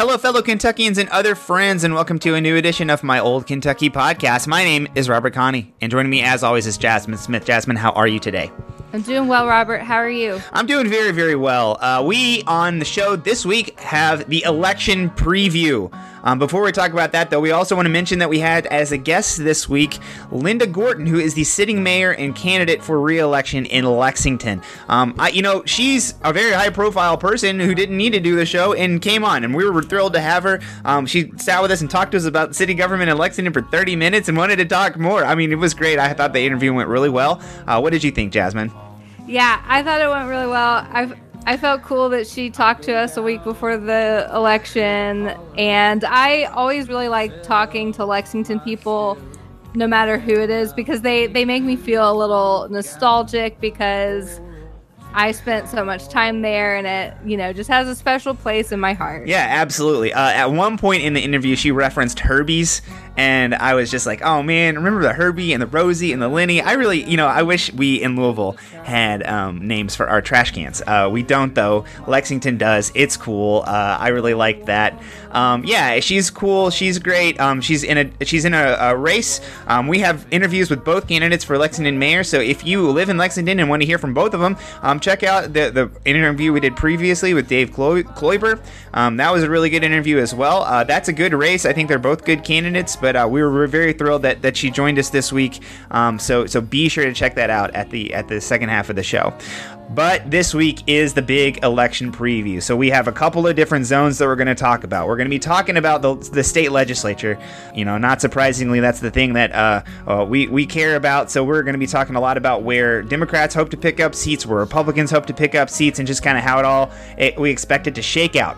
Hello, fellow Kentuckians and other friends, and welcome to a new edition of my Old Kentucky podcast. My name is Robert Connie, and joining me, as always, is Jasmine Smith. Jasmine, how are you today? I'm doing well, Robert. How are you? I'm doing very, very well. Uh, we on the show this week have the election preview. Um, before we talk about that, though, we also want to mention that we had as a guest this week Linda Gorton, who is the sitting mayor and candidate for re-election in Lexington. Um, I, you know, she's a very high-profile person who didn't need to do the show and came on, and we were thrilled to have her. Um, she sat with us and talked to us about city government in Lexington for 30 minutes and wanted to talk more. I mean, it was great. I thought the interview went really well. Uh, what did you think, Jasmine? Yeah, I thought it went really well. I've I felt cool that she talked to us a week before the election, and I always really like talking to Lexington people, no matter who it is, because they they make me feel a little nostalgic because I spent so much time there, and it you know just has a special place in my heart. Yeah, absolutely. Uh, at one point in the interview, she referenced Herbie's, and I was just like, "Oh man, remember the Herbie and the Rosie and the Lenny?" I really, you know, I wish we in Louisville had um, names for our trash cans. Uh, we don't though. Lexington does. It's cool. Uh, I really like that. Um, yeah, she's cool. She's great. Um, she's in a she's in a, a race. Um, we have interviews with both candidates for Lexington mayor. So if you live in Lexington and want to hear from both of them, um, check out the the interview we did previously with Dave Klo- Kloiber. Um, that was a really good interview as well. Uh, that's a good race. I think they're both good candidates, but uh, we were very thrilled that, that she joined us this week. Um, so so be sure to check that out at the at the second half of the show. But this week is the big election preview. So we have a couple of different zones that we're going to talk about. We're going to be talking about the, the state legislature. You know, not surprisingly, that's the thing that uh, uh, we, we care about. So we're going to be talking a lot about where Democrats hope to pick up seats, where Republicans hope to pick up seats, and just kind of how it all it, we expect it to shake out.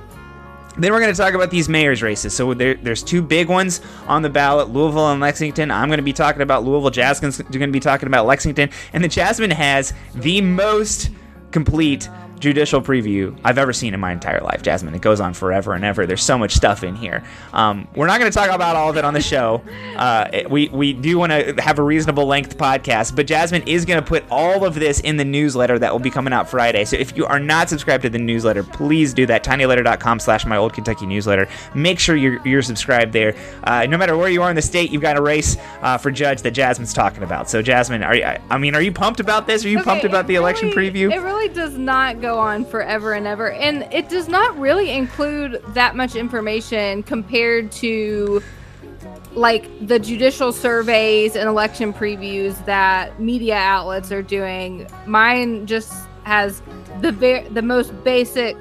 Then we're going to talk about these mayor's races. So there, there's two big ones on the ballot, Louisville and Lexington. I'm going to be talking about Louisville. Jasmine's going to be talking about Lexington. And the Jasmine has the most complete judicial preview I've ever seen in my entire life, Jasmine. It goes on forever and ever. There's so much stuff in here. Um, we're not going to talk about all of it on the show. Uh, we we do want to have a reasonable length podcast, but Jasmine is going to put all of this in the newsletter that will be coming out Friday. So if you are not subscribed to the newsletter, please do that. tinyletter.com slash my old Kentucky newsletter. Make sure you're, you're subscribed there. Uh, no matter where you are in the state, you've got a race uh, for judge that Jasmine's talking about. So Jasmine, are you, I mean, are you pumped about this? Are you Okay, pumped about the it election really- preview? It really does not go on forever and ever, and it does not really include that much information compared to like the judicial surveys and election previews that media outlets are doing. Mine just has the ver- the most basic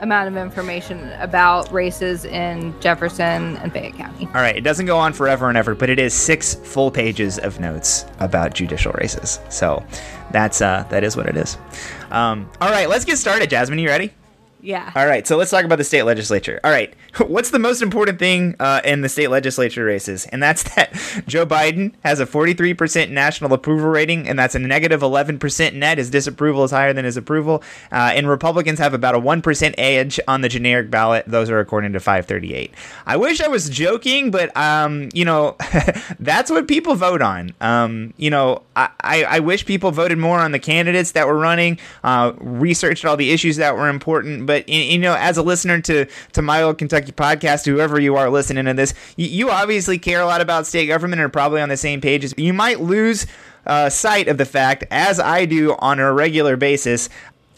amount of information about races in Jefferson and Fayette County. All right, it doesn't go on forever and ever, but it is six full pages of notes about judicial races. So that's uh, that is what it is. Um, all right, let's get started. Jasmine, you ready? Yeah. All right, so let's talk about the state legislature. All right, what's the most important thing uh, in the state legislature races? And that's that Joe Biden has a 43% national approval rating, and that's a negative 11% net. His disapproval is higher than his approval. Uh, and Republicans have about a 1% edge on the generic ballot. Those are according to 538. I wish I was joking, but, um, you know, that's what people vote on. Um, you know, I, I, I wish people voted more on the candidates that were running, uh, researched all the issues that were important, but but you know, as a listener to to my old Kentucky podcast, whoever you are listening to this, you, obviously care a lot about state government and are probably on the same page. You might lose uh, sight of the fact, as I do on a regular basis,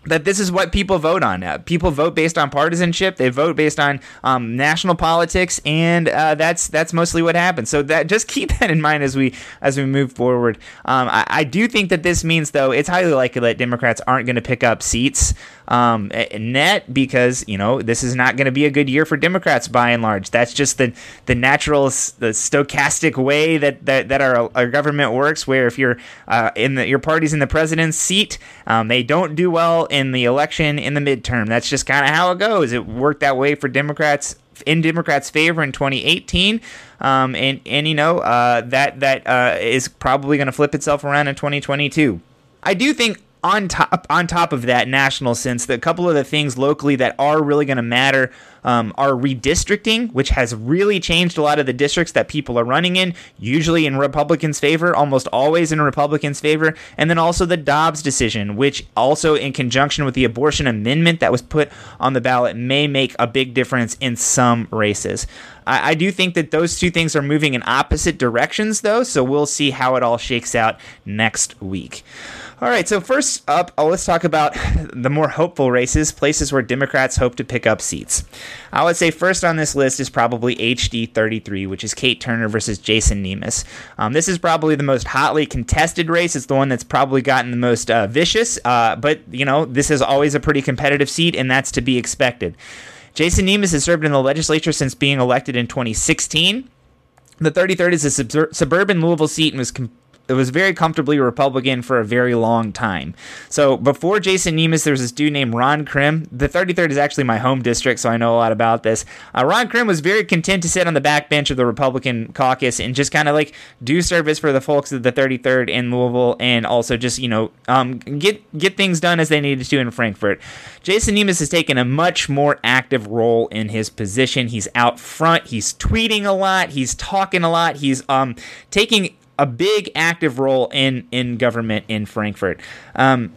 that this is what people vote on. Uh, people vote based on partisanship. They vote based on um, national politics, and uh, that's that's mostly what happens. So that just keep that in mind as we as we move forward. Um, I, I, do think that this means, though, it's highly likely that Democrats aren't going to pick up seats um, net because you know this is not going to be a good year for Democrats by and large. That's just the the natural, the stochastic way that that, that our, our government works. Where if you're uh, in the your party's in the president's seat, um, they don't do well in the election in the midterm. That's just kind of how it goes. It worked that way for Democrats in Democrats' favor in 2018, um, and and you know uh, that that uh, is probably going to flip itself around in 2022. I do think on top on top of that national sense, the couple of the things locally that are really going to matter um, are redistricting, which has really changed a lot of the districts that people are running in, usually in Republicans' favor, almost always in Republicans' favor, and then also the Dobbs decision, which also in conjunction with the abortion amendment that was put on the ballot may make a big difference in some races. I, I do think that those two things are moving in opposite directions, though, so we'll see how it all shakes out next week. All right, so first up, uh, let's talk about the more hopeful races, places where Democrats hope to pick up seats. I would say first on this list is probably HD 33, which is Kate Turner versus Jason Nemeth. Um, this is probably the most hotly contested race. It's the one that's probably gotten the most uh, vicious, uh, but, you know, this is always a pretty competitive seat, and that's to be expected. Jason Nemeth has served in the legislature since being elected in 2016. The 33rd is a sub- suburban Louisville seat and was it was very comfortably Republican for a very long time. So before Jason Nemeth, there was this dude named Ron Crimm. The 33rd is actually my home district, so I know a lot about this. Uh, Ron Crimm was very content to sit on the back bench of the Republican caucus and just kind of like do service for the folks of the 33rd in Louisville, and also just you know um, get get things done as they needed to in Frankfort. Jason Nemeth has taken a much more active role in his position. He's out front. He's tweeting a lot. He's talking a lot. He's um, taking a big active role in in government in Frankfort. Um,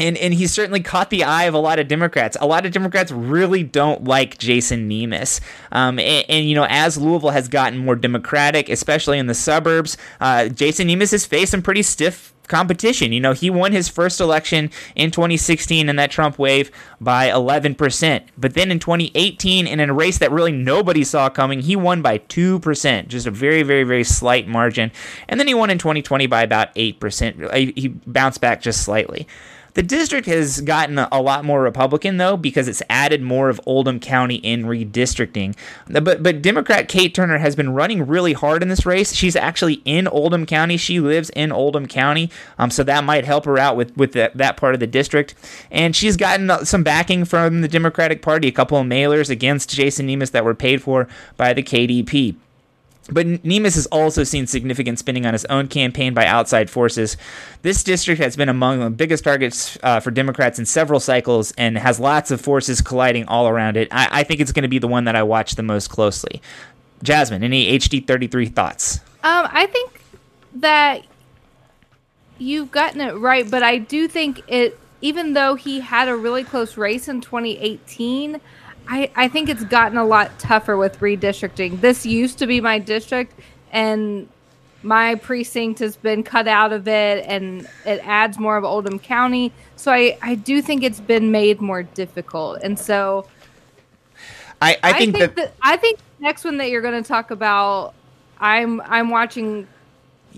and, and he's certainly caught the eye of a lot of Democrats. A lot of Democrats really don't like Jason Nemeth. Um, and, and, you know, as Louisville has gotten more Democratic, especially in the suburbs, uh, Jason Nemeth has faced some pretty stiff competition. You know, he won his first election in 2016 in that Trump wave by 11%. But then in 2018, in a race that really nobody saw coming, he won by 2%, just a very, very, very slight margin. And then he won in 2020 by about 8%. He bounced back just slightly. The district has gotten a lot more Republican though because it's added more of Oldham County in redistricting. But but Democrat Kate Turner has been running really hard in this race. She's actually in Oldham County. She lives in Oldham County, um, so that might help her out with with that, that part of the district. And she's gotten some backing from the Democratic Party, a couple of mailers against Jason Nemeth that were paid for by the KDP. But Nemeth has also seen significant spending on his own campaign by outside forces. This district has been among the biggest targets uh, for Democrats in several cycles and has lots of forces colliding all around it. I, I think it's going to be the one that I watch the most closely. Jasmine, any HD 33 thoughts? Um, I think that you've gotten it right, but I do think it, even though he had a really close race in 2018, I, I think it's gotten a lot tougher with redistricting. This used to be my district, and my precinct has been cut out of it, and it adds more of Oldham County. So I, I do think it's been made more difficult. And so I, I think, I think that, that I think next one that you're going to talk about, I'm I'm watching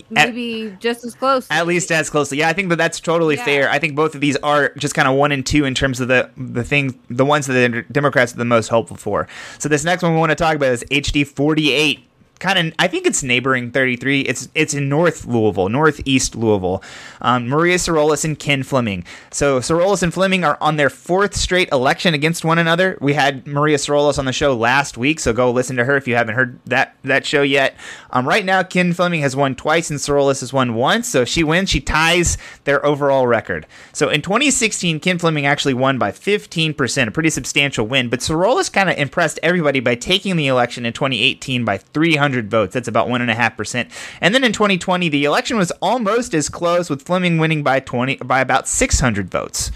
maybe at, just as close. At least as closely. Yeah, I think that that's totally yeah. fair. I think both of these are just kind of one and two in terms of the the things, the ones that the Democrats are the most hopeful for. So this next one we want to talk about is HD 48 kind of I think it's neighboring 33. It's it's in North Louisville, Northeast Louisville. Um, Maria Sorolis and Ken Fleming. So Sorolis and Fleming are on their fourth straight election against one another. We had Maria Sorolis on the show last week, so go listen to her if you haven't heard that that show yet. Um, right now, Ken Fleming has won twice and Sorolis has won once. So if she wins, she ties their overall record. So in 2016, Ken Fleming actually won by 15%, a pretty substantial win. But Sorolis kind of impressed everybody by taking the election in 2018 by 300 votes. That's about 1.5%. And then in 2020, the election was almost as close, with Fleming winning by 20 by about 600 votes.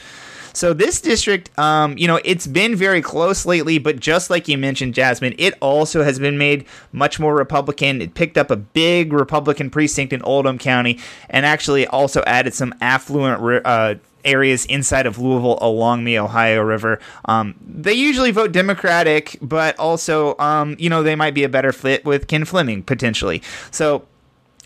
So this district, um, you know, it's been very close lately, but just like you mentioned, Jasmine, it also has been made much more Republican. It picked up a big Republican precinct in Oldham County, and actually also added some affluent uh, areas inside of Louisville along the Ohio River. Um, they usually vote Democratic, but also, um, you know, they might be a better fit with Ken Fleming potentially. So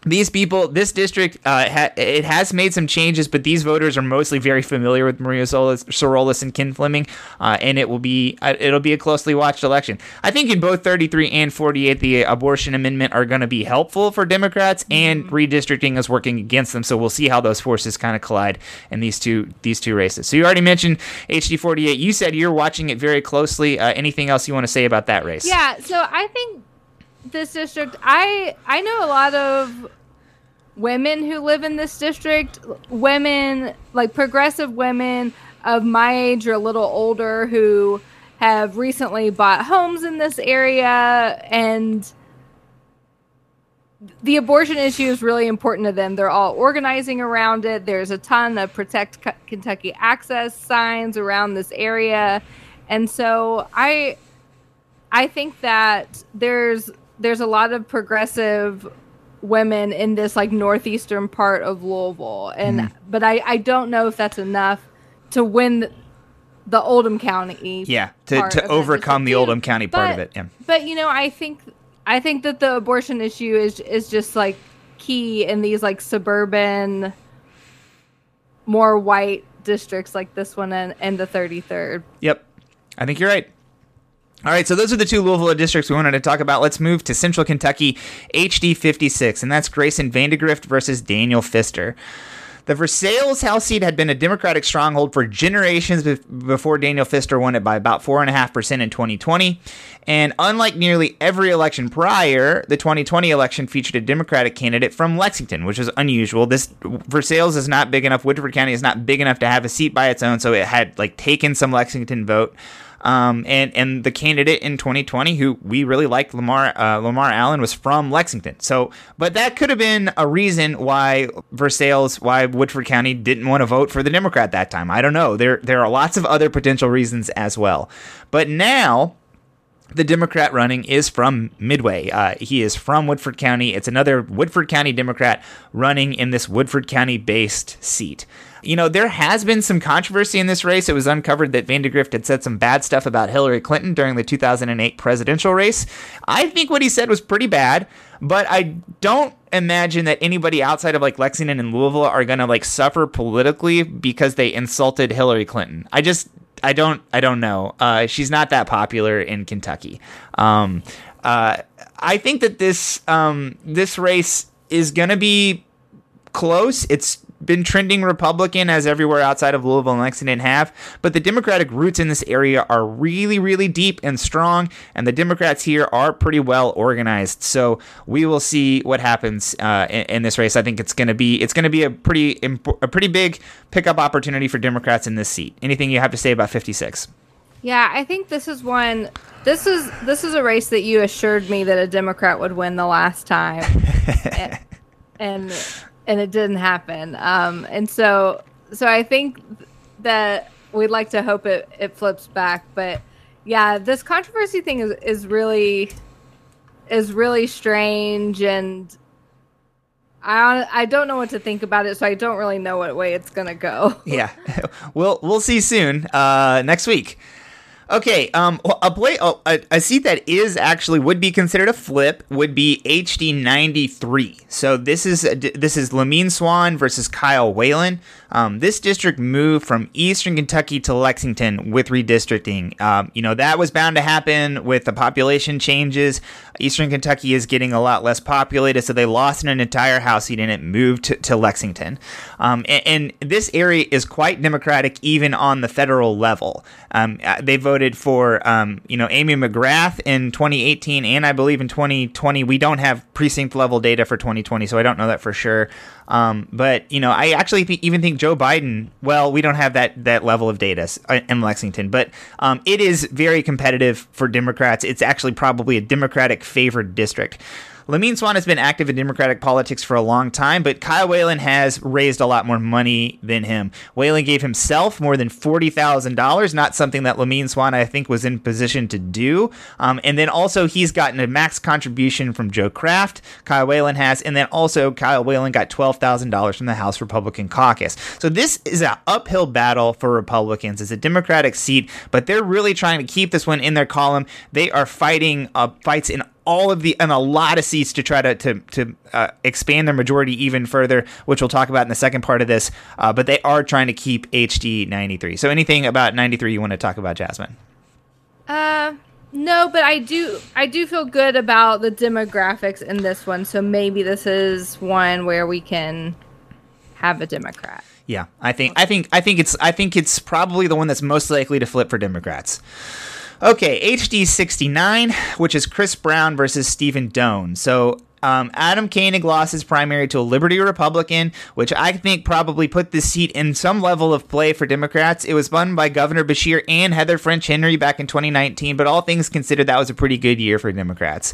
these people, this district, uh, ha- it has made some changes, but these voters are mostly very familiar with Maria Solis, Sorolis and Ken Fleming, uh, and it will be uh, it'll be a closely watched election. I think in both 33 and 48, the abortion amendment are going to be helpful for Democrats, and mm-hmm. redistricting is working against them. So we'll see how those forces kind of collide in these two these two races. So you already mentioned HD 48. You said you're watching it very closely. Uh, anything else you want to say about that race? Yeah. So I think this district, I I know a lot of women who live in this district, women like progressive women of my age or a little older who have recently bought homes in this area and the abortion issue is really important to them. They're all organizing around it. There's a ton of protect Kentucky access signs around this area. And so I I think that there's there's a lot of progressive women in this like northeastern part of Louisville and mm. but I I don't know if that's enough to win the Oldham County. Yeah, to, to overcome the Oldham County part but, of it. Yeah. But you know, I think I think that the abortion issue is is just like key in these like suburban, more white districts like this one and, and the 33rd. Yep, I think you're right. All right, so those are the two Louisville districts we wanted to talk about. Let's move to Central Kentucky, HD 56, and that's Grayson Vandegrift versus Daniel Fister. The Versailles House seat had been a Democratic stronghold for generations before Daniel Fister won it by about 4.5% in 2020. And unlike nearly every election prior, the 2020 election featured a Democratic candidate from Lexington, which was unusual. This Versailles is not big enough, Woodford County is not big enough to have a seat by its own, so it had like taken some Lexington vote. Um, and and the candidate in 2020 who we really liked, Lamar uh, Lamar Allen, was from Lexington. So, but that could have been a reason why Versailles, why Woodford County didn't want to vote for the Democrat that time. I don't know. There there are lots of other potential reasons as well. But now the Democrat running is from Midway. Uh, he is from Woodford County. It's another Woodford County Democrat running in this Woodford County based seat. You know, there has been some controversy in this race. It was uncovered that Vandegrift had said some bad stuff about Hillary Clinton during the 2008 presidential race. I think what he said was pretty bad, but I don't imagine that anybody outside of like Lexington and Louisville are going to like suffer politically because they insulted Hillary Clinton. I just I don't I don't know. Uh, she's not that popular in Kentucky. Um, uh, I think that this um, this race is going to be close. It's been trending Republican as everywhere outside of Louisville and Lexington have, but the Democratic roots in this area are really, really deep and strong, and the Democrats here are pretty well organized. So we will see what happens uh, in, in, this race. I think it's going to be it's going to be a pretty a pretty big pickup opportunity for Democrats in this seat. Anything you have to say about 56? Yeah, I think this is one. This is this is a race that you assured me that a Democrat would win the last time, and, and and it didn't happen. Um, and so, so I think that we'd like to hope it, it flips back. But yeah, this controversy thing is, is really is really strange, and I I don't know what to think about it, so I don't really know what way it's gonna go. yeah, we'll we'll see soon uh, next week. Okay, um, a play oh, a, a, seat that is actually would be considered a flip would be HD ninety three. So this is this is Lamin Swann versus Kyle Whalen. Um, this district moved from Eastern Kentucky to Lexington with redistricting. Um, you know that was bound to happen with the population changes. Eastern Kentucky is getting a lot less populated, so they lost an entire House seat and it moved to, to Lexington. Um, and, and, this area is quite Democratic even on the federal level. Um, uh, they voted for um, you know Amy McGrath in 2018 and I believe in 2020. We don't have precinct level data for 2020, so I don't know that for sure. Um, but you know, I actually th- even think Joe Biden. Well, we don't have that that level of data uh, in Lexington, but um, it is very competitive for Democrats. It's actually probably a Democratic favored district. Lamin Swann has been active in Democratic politics for a long time, but Kyle Whalen has raised a lot more money than him. Whalen gave himself more than $40,000, not something that Lamin Swann, I think, was in position to do. Um, and then also, he's gotten a max contribution from Joe Craft, Kyle Whalen has, and then also Kyle Whalen got $12,000 from the House Republican caucus. So this is an uphill battle for Republicans. It's a Democratic seat, but they're really trying to keep this one in their column. They are fighting uh, fights in all of the and a lot of seats to try to to, to uh, expand their majority even further, which we'll talk about in the second part of this. Uh, but they are trying to keep HD 93. So anything about 93 you want to talk about, Jasmine? Uh, no, but I do I do feel good about the demographics in this one. So maybe this is one where we can have a Democrat. Yeah, I think I think I think it's I think it's probably the one that's most likely to flip for Democrats. Okay, HD 69, which is Chris Brown versus Stephen Doan. So Um, Adam Koenig lost his primary to a Liberty Republican, which I think probably put this seat in some level of play for Democrats. It was won by Governor Beshear and Heather French Henry back in 2019, but all things considered, that was a pretty good year for Democrats.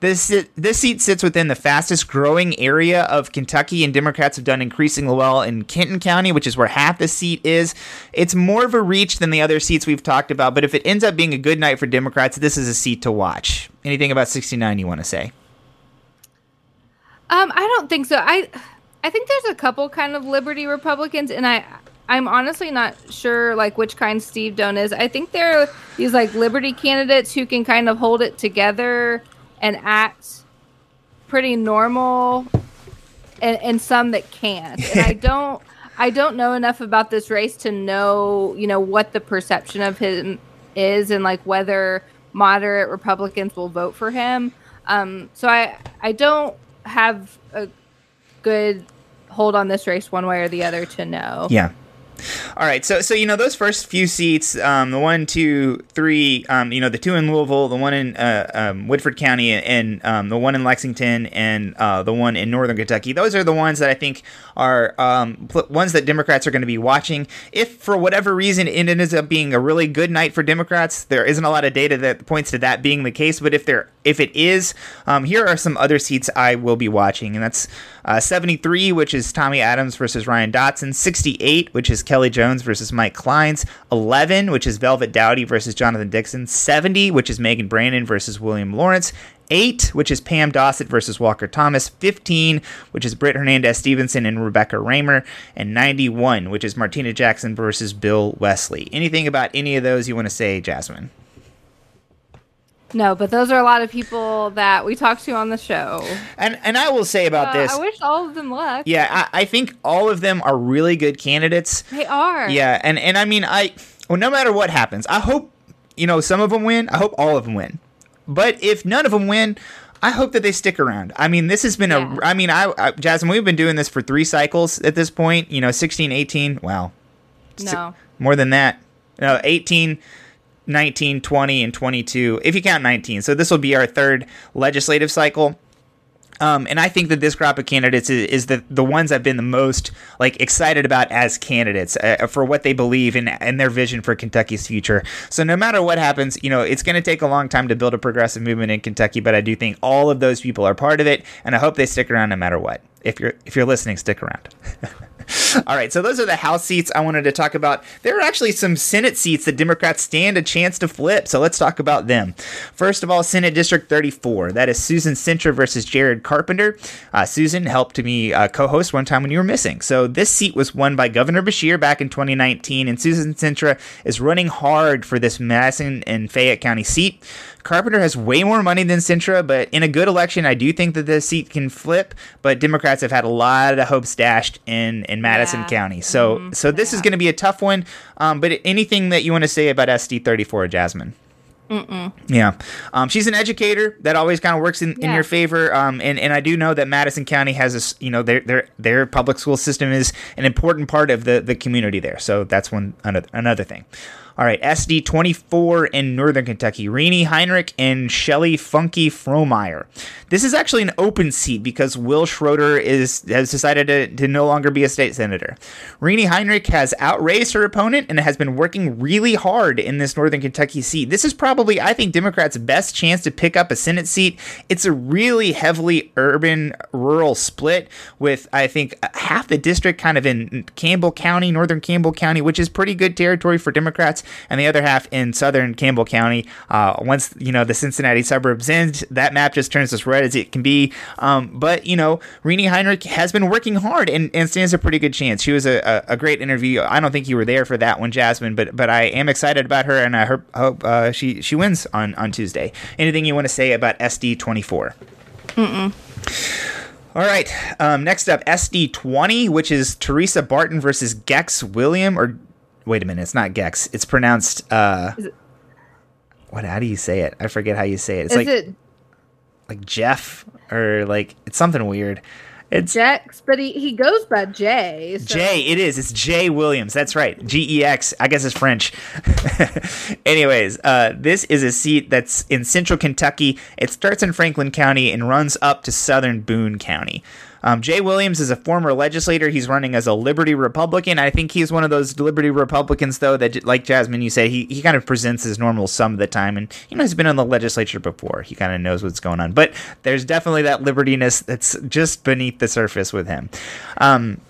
This this seat sits within the fastest growing area of Kentucky, and Democrats have done increasingly well in Kenton County, which is where half the seat is. It's more of a reach than the other seats we've talked about, but if it ends up being a good night for Democrats, this is a seat to watch. Anything about 69 you want to say? Um, I don't think so. I I think there's a couple kind of Liberty Republicans, and I I'm honestly not sure like which kind Steve Doan is. I think there are these like Liberty candidates who can kind of hold it together and act pretty normal and, and some that can't. And I don't I don't know enough about this race to know, you know, what the perception of him is and like whether moderate Republicans will vote for him. Um, so I I don't have a good hold on this race one way or the other to know. Yeah. All right, so so you know those first few seats, um, the one, two, three, um, you know the two in Louisville, the one in uh, um, Woodford County, and um, the one in Lexington, and uh, the one in Northern Kentucky. Those are the ones that I think are um, pl- ones that Democrats are going to be watching. If for whatever reason it ends up being a really good night for Democrats, there isn't a lot of data that points to that being the case. But if there if it is, um, here are some other seats I will be watching, and that's uh, 73, which is Tommy Adams versus Ryan Dotson, 68, which is Kelly Jones versus Mike Clines. 11, which is Velvet Dowdy versus Jonathan Dixon, 70, which is Megan Brandon versus William Lawrence, 8, which is Pam Dossett versus Walker Thomas, 15, which is Britt Hernandez Stevenson and Rebecca Raymer, and 91, which is Martina Jackson versus Bill Wesley. Anything about any of those you want to say, Jasmine? No, but those are a lot of people that we talked to on the show. And and I will say about Uh, this. I wish all of them luck. yeah, I, I think all of them are really good candidates. They are. Yeah, and and I mean, I well, no matter what happens, I hope you know some of them win. I hope all of them win. But if none of them win, I hope that they stick around. I mean, this has been Yeah. a. I mean, I, I Jasmine, we've been doing this for three cycles at this point. You know, 16, 18. Wow, No. more than that. No, 18, 19, 20, and 22, if you count 19. So this will be our third legislative cycle. Um, and I think that this crop of candidates is, is the the ones I've been the most like excited about as candidates uh, for what they believe in and their vision for Kentucky's future. So no matter what happens, you know it's going to take a long time to build a progressive movement in Kentucky, but I do think all of those people are part of it, and I hope they stick around no matter what. If you're if you're listening, stick around. All right, so those are the House seats I wanted to talk about. There are actually some Senate seats that Democrats stand a chance to flip, so let's talk about them. First of all, Senate District 34. That is Susan Sintra versus Jared Carpenter. Uh, Susan helped me uh, co host one time when you were missing. So this seat was won by Governor Beshear back in 2019, and Susan Sintra is running hard for this Madison and Fayette County seat. Carpenter has way more money than Sintra, but in a good election, I do think that the seat can flip. But Democrats have had a lot of hopes dashed in in Madison Yeah. County, so so this is going to be a tough one. Um, but anything that you want to say about SD thirty four, Jasmine? Yeah, um, she's an educator. That always kind of works in, in your favor. Um, and, and I do know that Madison County has this, you know, their their their public school system is an important part of the the community there. So that's one another another thing. All right, SD 24 in Northern Kentucky. Renee Heinrich and Shelley Funke Frommeyer. This is actually an open seat because Wil Schroder is has decided to, to no longer be a state senator. Renee Heinrich has outraised her opponent and has been working really hard in this Northern Kentucky seat. This is probably, I think, Democrats' best chance to pick up a Senate seat. It's a really heavily urban rural split with, I think, half the district kind of in Campbell County, Northern Campbell County, which is pretty good territory for Democrats, and the other half in Southern Campbell County. Uh, once you know the Cincinnati suburbs end, that map just turns as red as it can be. Um, but you know, Renee Heinrich has been working hard and, and stands a pretty good chance. She was a, a, a great interview. I don't think you were there for that one, Jasmine, but but I am excited about her, and I hope, hope uh, she she wins on on Tuesday. Anything you want to say about SD twenty four? Mm. All right. Um, next up, SD20, which is Teresa Barton versus Gex William. Or wait a minute, it's not Gex. It's pronounced. Uh, it- what? How do you say it? I forget how you say it. It's Is like it like Jeff or like it's something weird. It's Jex, but he, he goes by Jay. So. Jay, it is. It's Jay Williams. That's right. G E X. I guess it's French. Anyways, uh, this is a seat that's in central Kentucky. It starts in Franklin County and runs up to southern Boone County. Um, Jay Williams is a former legislator. He's running as a Liberty Republican. I think he's one of those Liberty Republicans, though, that, like Jasmine, you said, he, he kind of presents as normal some of the time. And, you know, he's been in the legislature before. He kind of knows what's going on. But there's definitely that libertiness that's just beneath the surface with him. Um,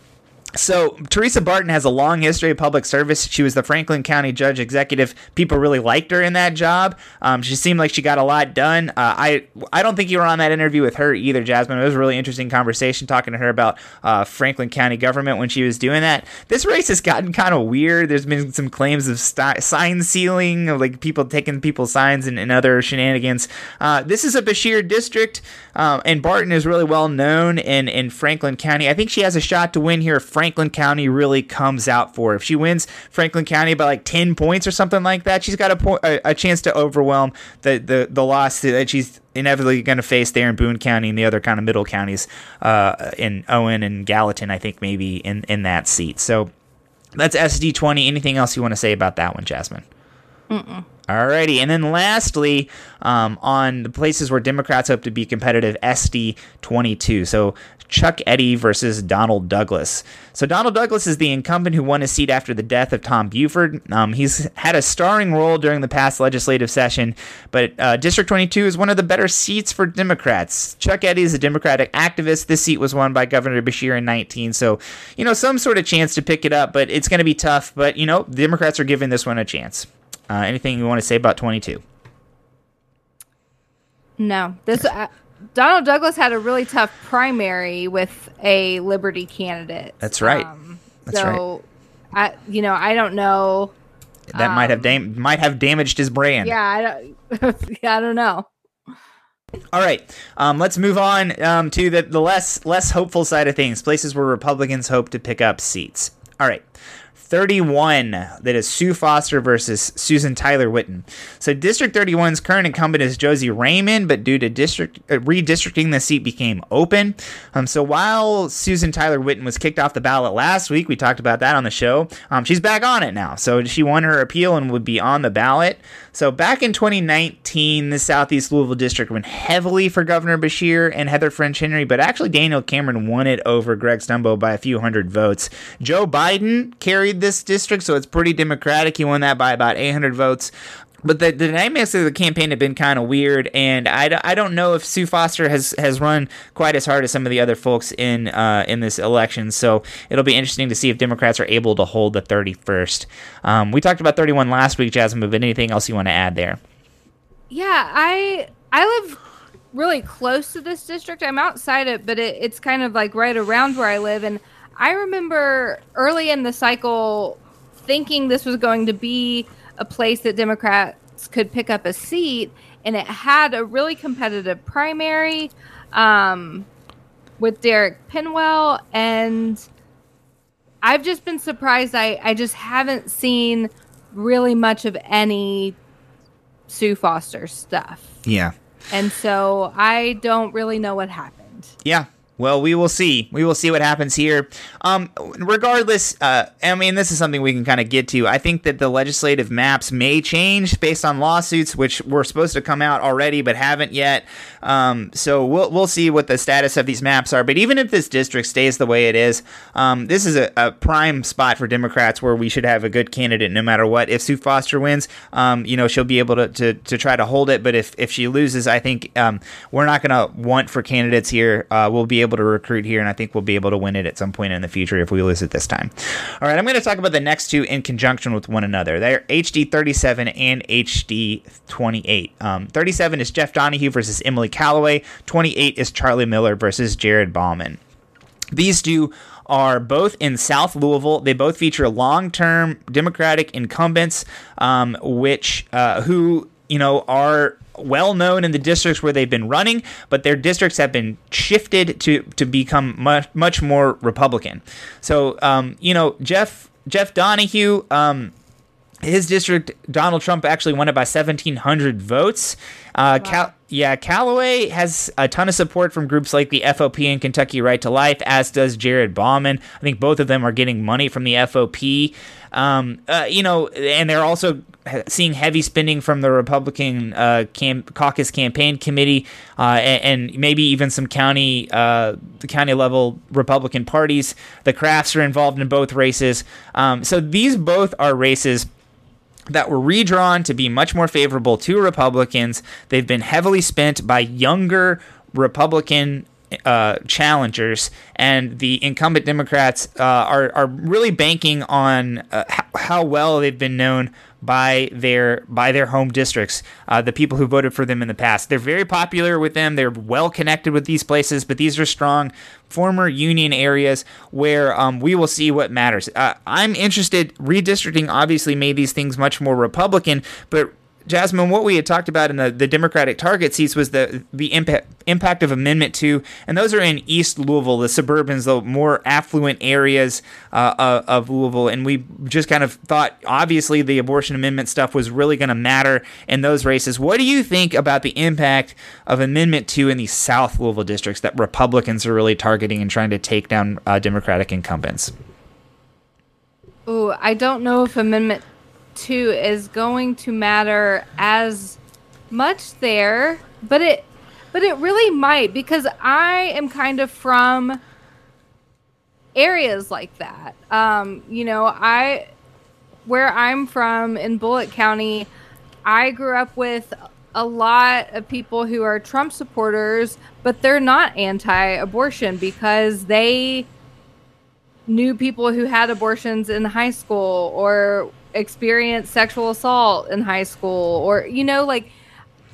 so Teresa Barton has a long history of public service. She was the Franklin County Judge Executive. People really liked her in that job. Um, she seemed like she got a lot done. Uh, I I don't think you were on that interview with her either, Jasmine. It was a really interesting conversation talking to her about uh, Franklin County government when she was doing that. This race has gotten kind of weird. There's been some claims of st- sign sealing, like people taking people's signs and, and other shenanigans. Uh, this is a Beshear district, um, and Barton is really well known in in Franklin County. I think she has a shot to win here. Franklin County really comes out for. If she wins Franklin County by like 10 points or something like that, she's got a, po- a, a chance to overwhelm the, the, the loss that she's inevitably going to face there in Boone County and the other kind of middle counties uh, in Owen and Gallatin, I think, maybe in, in that seat. So that's SD20. Anything else you want to say about that one, Jasmine? Mm-mm. Alrighty, and then lastly, um, on the places where Democrats hope to be competitive, SD 22. So Chuck Eddy versus Donald Douglas. So Donald Douglas is the incumbent who won his seat after the death of Tom Buford. Um, he's had a starring role during the past legislative session, but uh, District 22 is one of the better seats for Democrats. Chuck Eddy is a Democratic activist. This seat was won by Governor Beshear in 19, so you know some sort of chance to pick it up, but it's going to be tough. But you know, Democrats are giving this one a chance. Uh, anything you want to say about 22? No, this uh, Donald Douglas had a really tough primary with a Liberty candidate. That's right. Um, That's so, right. I you know I don't know. That um, might have um, dam- might have damaged his brand. Yeah, I don't. yeah, I don't know. All right, um, let's move on um, to the, the less less hopeful side of things. Places where Republicans hope to pick up seats. All right, 31 that is Sue Foster versus Susan Tyler Witten. So District 31's current incumbent is Josie Raymond, but due to district uh, redistricting, the seat became open. Um, so while Susan Tyler Witten was kicked off the ballot last week, we talked about that on the show. Um, she's back on it now. So she won her appeal and would be on the ballot. So back in 2019, the Southeast Louisville district went heavily for Governor Beshear and Heather French Henry, but actually Daniel Cameron won it over Greg Stumbo by a few hundred votes. Joe Biden carried this district, so it's pretty democratic. He won that by about 800 votes. But the, the dynamics of the campaign have been kind of weird, and I, I don't know if Sue Foster has, has run quite as hard as some of the other folks in uh, in this election. So it'll be interesting to see if Democrats are able to hold the 31st. Um, we talked about 31 last week, Jasmine. But anything else you want to add there? Yeah, I I live really close to this district. I'm outside it, but it, it's kind of like right around where I live, and I remember early in the cycle thinking this was going to be a place that Democrats could pick up a seat, and it had a really competitive primary um, with Derek Penwell, and I've just been surprised. I, I just haven't seen really much of any Sue Foster stuff. Yeah. And so I don't really know what happened. Yeah, well, we will see. We will see what happens here. Um, regardless, uh, I mean, this is something we can kind of get to. I think that the legislative maps may change based on lawsuits, which were supposed to come out already but haven't yet. Um, so we'll we'll see what the status of these maps are. But even if this district stays the way it is, um, this is a, a, prime spot for Democrats where we should have a good candidate no matter what. If Sue Foster wins, um, you know, she'll be able to, to, to try to hold it. But if if she loses, I think um, we're not going to want for candidates here. Uh, we'll be able able to recruit here, and I think we'll be able to win it at some point in the future if we lose it this time. All right, I'm going to talk about the next two in conjunction with one another. They're HD 37 and HD 28. Um, 37 is Jeff Donohue versus Emily Callaway. 28 is Charlie Miller versus Jared Bauman. These two are both in South Louisville. They both feature long-term Democratic incumbents, um, which uh, who you know are well known in the districts where they've been running, but their districts have been shifted to to become much much more Republican. So um, you know Jeff Jeff Donohue. Um, his district, Donald Trump actually won it by 1,700 votes. Uh, wow. Cal- yeah, Callaway has a ton of support from groups like the FOP and Kentucky Right to Life, as does Jared Bauman. I think both of them are getting money from the FOP. Um, uh, you know, and they're also seeing heavy spending from the Republican uh, cam- caucus campaign committee, uh, and, and, maybe even some county, uh, the county level Republican parties. The Crafts are involved in both races. Um, so these both are races that were redrawn to be much more favorable to Republicans. They've been heavily spent by younger Republican uh, challengers, and the incumbent Democrats uh, are are really banking on uh, how well they've been known by their by their home districts, uh, the people who voted for them in the past. They're very popular with them. They're well connected with these places, but these are strong former Union areas where um, we will see what matters. Uh, I'm interested. Redistricting obviously made these things much more Republican, but Jasmine, what we had talked about in the, the Democratic target seats was the the impact impact of Amendment Two, and those are in East Louisville, the suburbans, the more affluent areas uh, of, Louisville, and we just kind of thought obviously the abortion amendment stuff was really going to matter in those races. What do you think about the impact of Amendment Two in these South Louisville districts that Republicans are really targeting and trying to take down uh, Democratic incumbents? Oh, I don't know if Amendment two is going to matter as much there, but it but it really might because I am kind of from areas like that. Um, you know, I where I'm from in Bullitt County, I grew up with a lot of people who are Trump supporters, but they're not anti-abortion because they knew people who had abortions in high school or experienced sexual assault in high school or you know like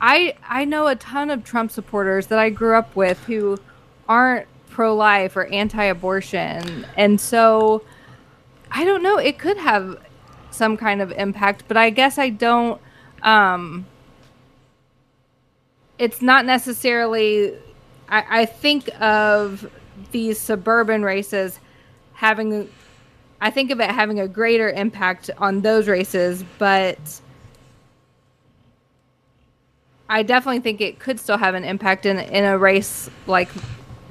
I I know a ton of Trump supporters that I grew up with who aren't pro-life or anti-abortion. And so I don't know it could have some kind of impact but I guess I don't um it's not necessarily I, I think of these suburban races having I think of it having a greater impact on those races, but I definitely think it could still have an impact in in a race like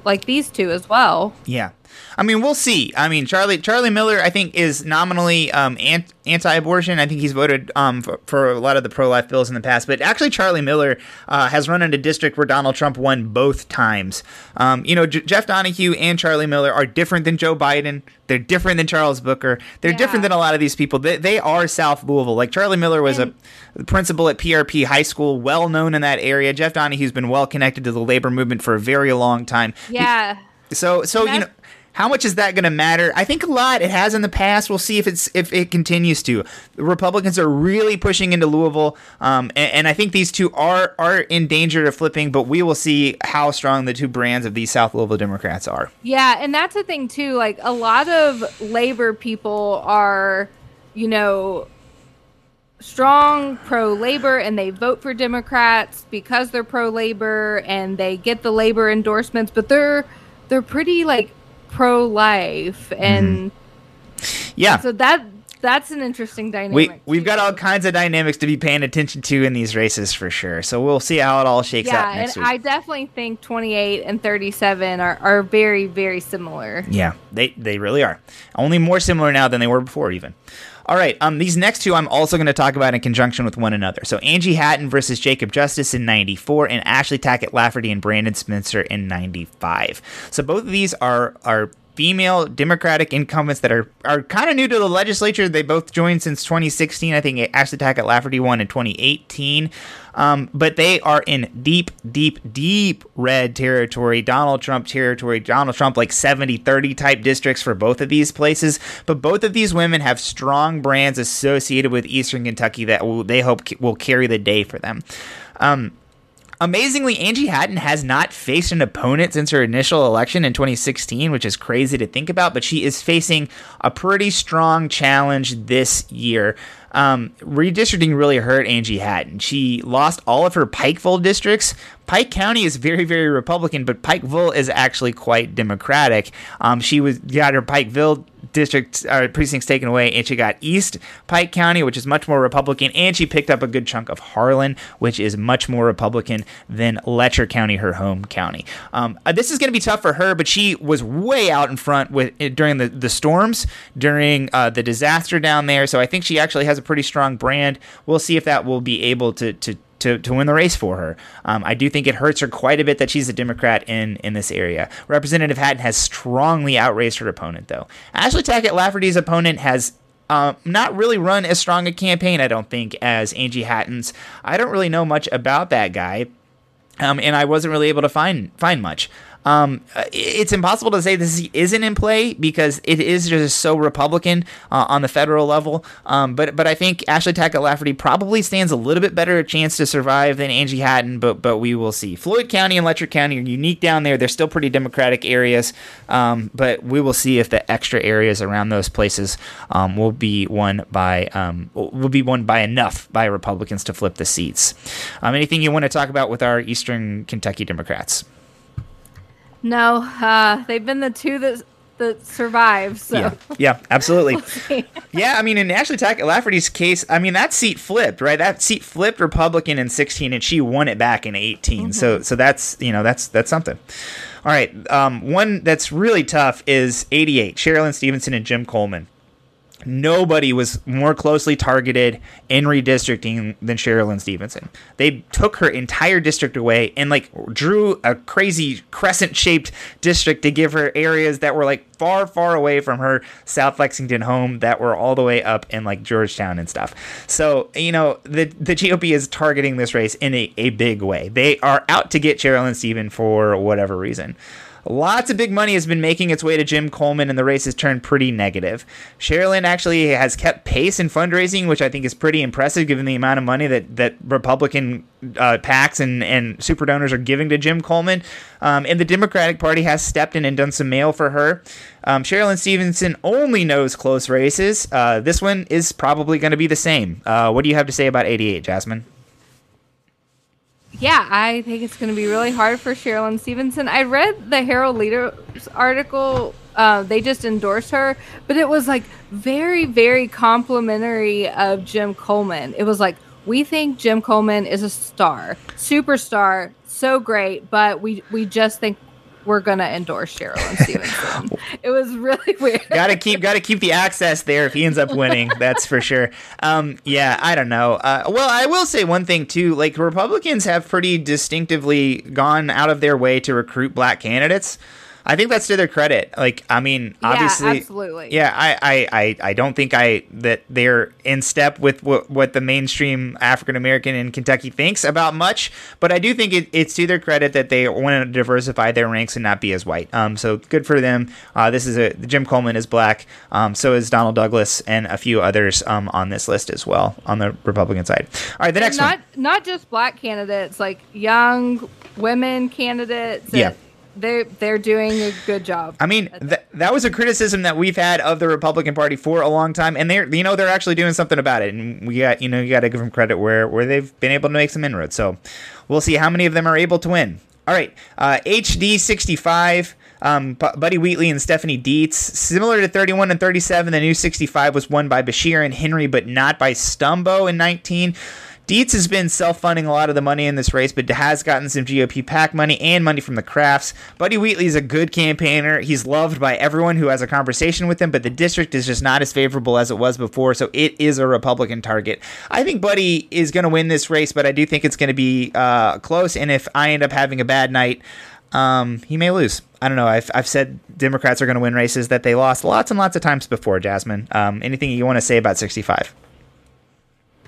like these two as well. Yeah. I mean, we'll see. I mean, Charlie Charlie Miller, I think, is nominally um, anti-abortion. I think he's voted um, for, for, a lot of the pro-life bills in the past. But actually, Charlie Miller uh, has run in a district where Donald Trump won both times. Um, you know, J- Jeff Donohue and Charlie Miller are different than Joe Biden. They're different than Charles Booker. They're yeah. different than a lot of these people. They, they are South Louisville. Like Charlie Miller was and, a principal at PRP High School, well known in that area. Jeff Donohue's been well connected to the labor movement for a very long time. Yeah. He, so, so you know how much is that going to matter? I think a lot. It has in the past. We'll see if it's if it continues to. The Republicans are really pushing into Louisville, um, and, and, I think these two are are in danger of flipping. But we will see how strong the two brands of these South Louisville Democrats are. Yeah, and that's the thing too. Like a lot of labor people are, you know, strong pro labor and they vote for Democrats because they're pro labor and they get the labor endorsements, but they're they're pretty like pro life and mm. yeah. So that that's an interesting dynamic. We we've got all kinds of dynamics to be paying attention to in these races for sure. So we'll see how it all shakes yeah, out next and week. I definitely think 28 and 37 are, are very very similar. Yeah, they they really are. Only more similar now than they were before even. All right, um, these next two I'm also going to talk about in conjunction with one another. So Angie Hatton versus Jacob Justice in 94 and Ashley Tackett Lafferty and Brandon Spencer in 95. So both of these are are female Democratic incumbents that are, are kind of new to the legislature. They both joined since 2016. I think Ashley Tackett Lafferty won in 2018. Um, but they are in deep, deep, deep red territory, Donald Trump territory, Donald Trump like 70 30 type districts for both of these places. But both of these women have strong brands associated with Eastern Kentucky that will, they hope will carry the day for them. Um, Amazingly, Angie Hatton has not faced an opponent since her initial election in 2016, which is crazy to think about, but she is facing a pretty strong challenge this year. Um, redistricting really hurt Angie Hatton. She lost all of her Pikeville districts Pike County is very, very Republican, but Pikeville is actually quite Democratic. Um, she was got her Pikeville district or precincts taken away, and she got East Pike County, which is much more Republican, and she picked up a good chunk of Harlan, which is much more Republican than Letcher County, her home county. Um, uh, this is going to be tough for her, but she was way out in front with uh, during the the storms, during uh, the disaster down there. So I think she actually has a pretty strong brand. We'll see if that will be able to to to, to win the race for her. Um, I do think it hurts her quite a bit that she's a Democrat in, in this area. Representative Hatton has strongly outraised her opponent, though. Ashley Tackett Lafferty's opponent has uh, not really run as strong a campaign, I don't think, as Angie Hatton's. I don't really know much about that guy. Um, and I wasn't really able to find find much. Um, it's impossible to say this isn't in play because it is just so Republican uh, on the federal level. Um, but but I think Ashley Tackett Lafferty probably stands a little bit better a chance to survive than Angie Hatton. But but we will see. Floyd County and Letcher County are unique down there. They're still pretty Democratic areas. Um, but we will see if the extra areas around those places um, will be won by um, will be won by enough by Republicans to flip the seats. Um, anything you want to talk about with our Eastern Kentucky Democrats? No, uh, they've been the two that that survive. So. Yeah, yeah, absolutely. yeah, I mean, in Ashley Tackett Lafferty's case, I mean that seat flipped, right? That seat flipped Republican in 16, and she won it back in 18. Mm-hmm. So, so that's you know that's that's something. All right, um, one that's really tough is 88. Cherlynn Stevenson and Jim Coleman nobody was more closely targeted in redistricting than Cherlynn Stevenson. They took her entire district away and like drew a crazy crescent shaped district to give her areas that were like far, far away from her South Lexington home that were all the way up in like Georgetown and stuff. So, you know, the the GOP is targeting this race in a, a big way. They are out to get Cherlynn Stevenson for whatever reason. Lots of big money has been making its way to Jim Coleman, and the race has turned pretty negative. Cherlynn actually has kept pace in fundraising, which I think is pretty impressive given the amount of money that, that Republican uh, PACs and, and super donors are giving to Jim Coleman. Um, and the Democratic Party has stepped in and done some mail for her. Um, Cherlynn Stevenson only knows close races. Uh, this one is probably going to be the same. Uh, what do you have to say about 88, Jasmine? Yeah, I think it's going to be really hard for Cherlynn Stevenson. I read the Herald Leaders article. Uh, they just endorsed her, but it was like very, very complimentary of Jim Coleman. It was like, we think Jim Coleman is a star, superstar, so great, but we we just think we're gonna endorse Cherlynn Stevenson. it was really weird. gotta keep gotta keep the access there if he ends up winning. that's for sure. Um, yeah, I don't know. Uh, well, I will say one thing too. Like Republicans have pretty distinctively gone out of their way to recruit black candidates. I think that's to their credit. Like, I mean, obviously, yeah, absolutely. Yeah, I, I, I, I don't think I that they're in step with what, what the mainstream African American in Kentucky thinks about much, but I do think it, it's to their credit that they want to diversify their ranks and not be as white. Um, so good for them. Uh, this is a Jim Coleman is black. Um, so is Donald Douglas and a few others um on this list as well on the Republican side. All right, the next not, one. Not just black candidates, like young women candidates. Yeah they're they're doing a good job. I mean, th- that was a criticism that we've had of the Republican Party for a long time, and they're you know they're actually doing something about it, and we got you know you got to give them credit where where they've been able to make some inroads. So we'll see how many of them are able to win. All right, uh, HD sixty five. Um, Buddy Wheatley and Stephanie Dietz. Similar to 31 and 37, the new 65 was won by Beshear and Henry, but not by Stumbo in 19. Dietz has been self funding a lot of the money in this race, but has gotten some GOP PAC money and money from the crafts. Buddy Wheatley is a good campaigner. He's loved by everyone who has a conversation with him, but the district is just not as favorable as it was before, so it is a Republican target. I think Buddy is going to win this race, but I do think it's going to be uh, close, and if I end up having a bad night, um, he may lose. I don't know. I've, I've said Democrats are going to win races that they lost lots and lots of times before, Jasmine. Um, anything you want to say about 65?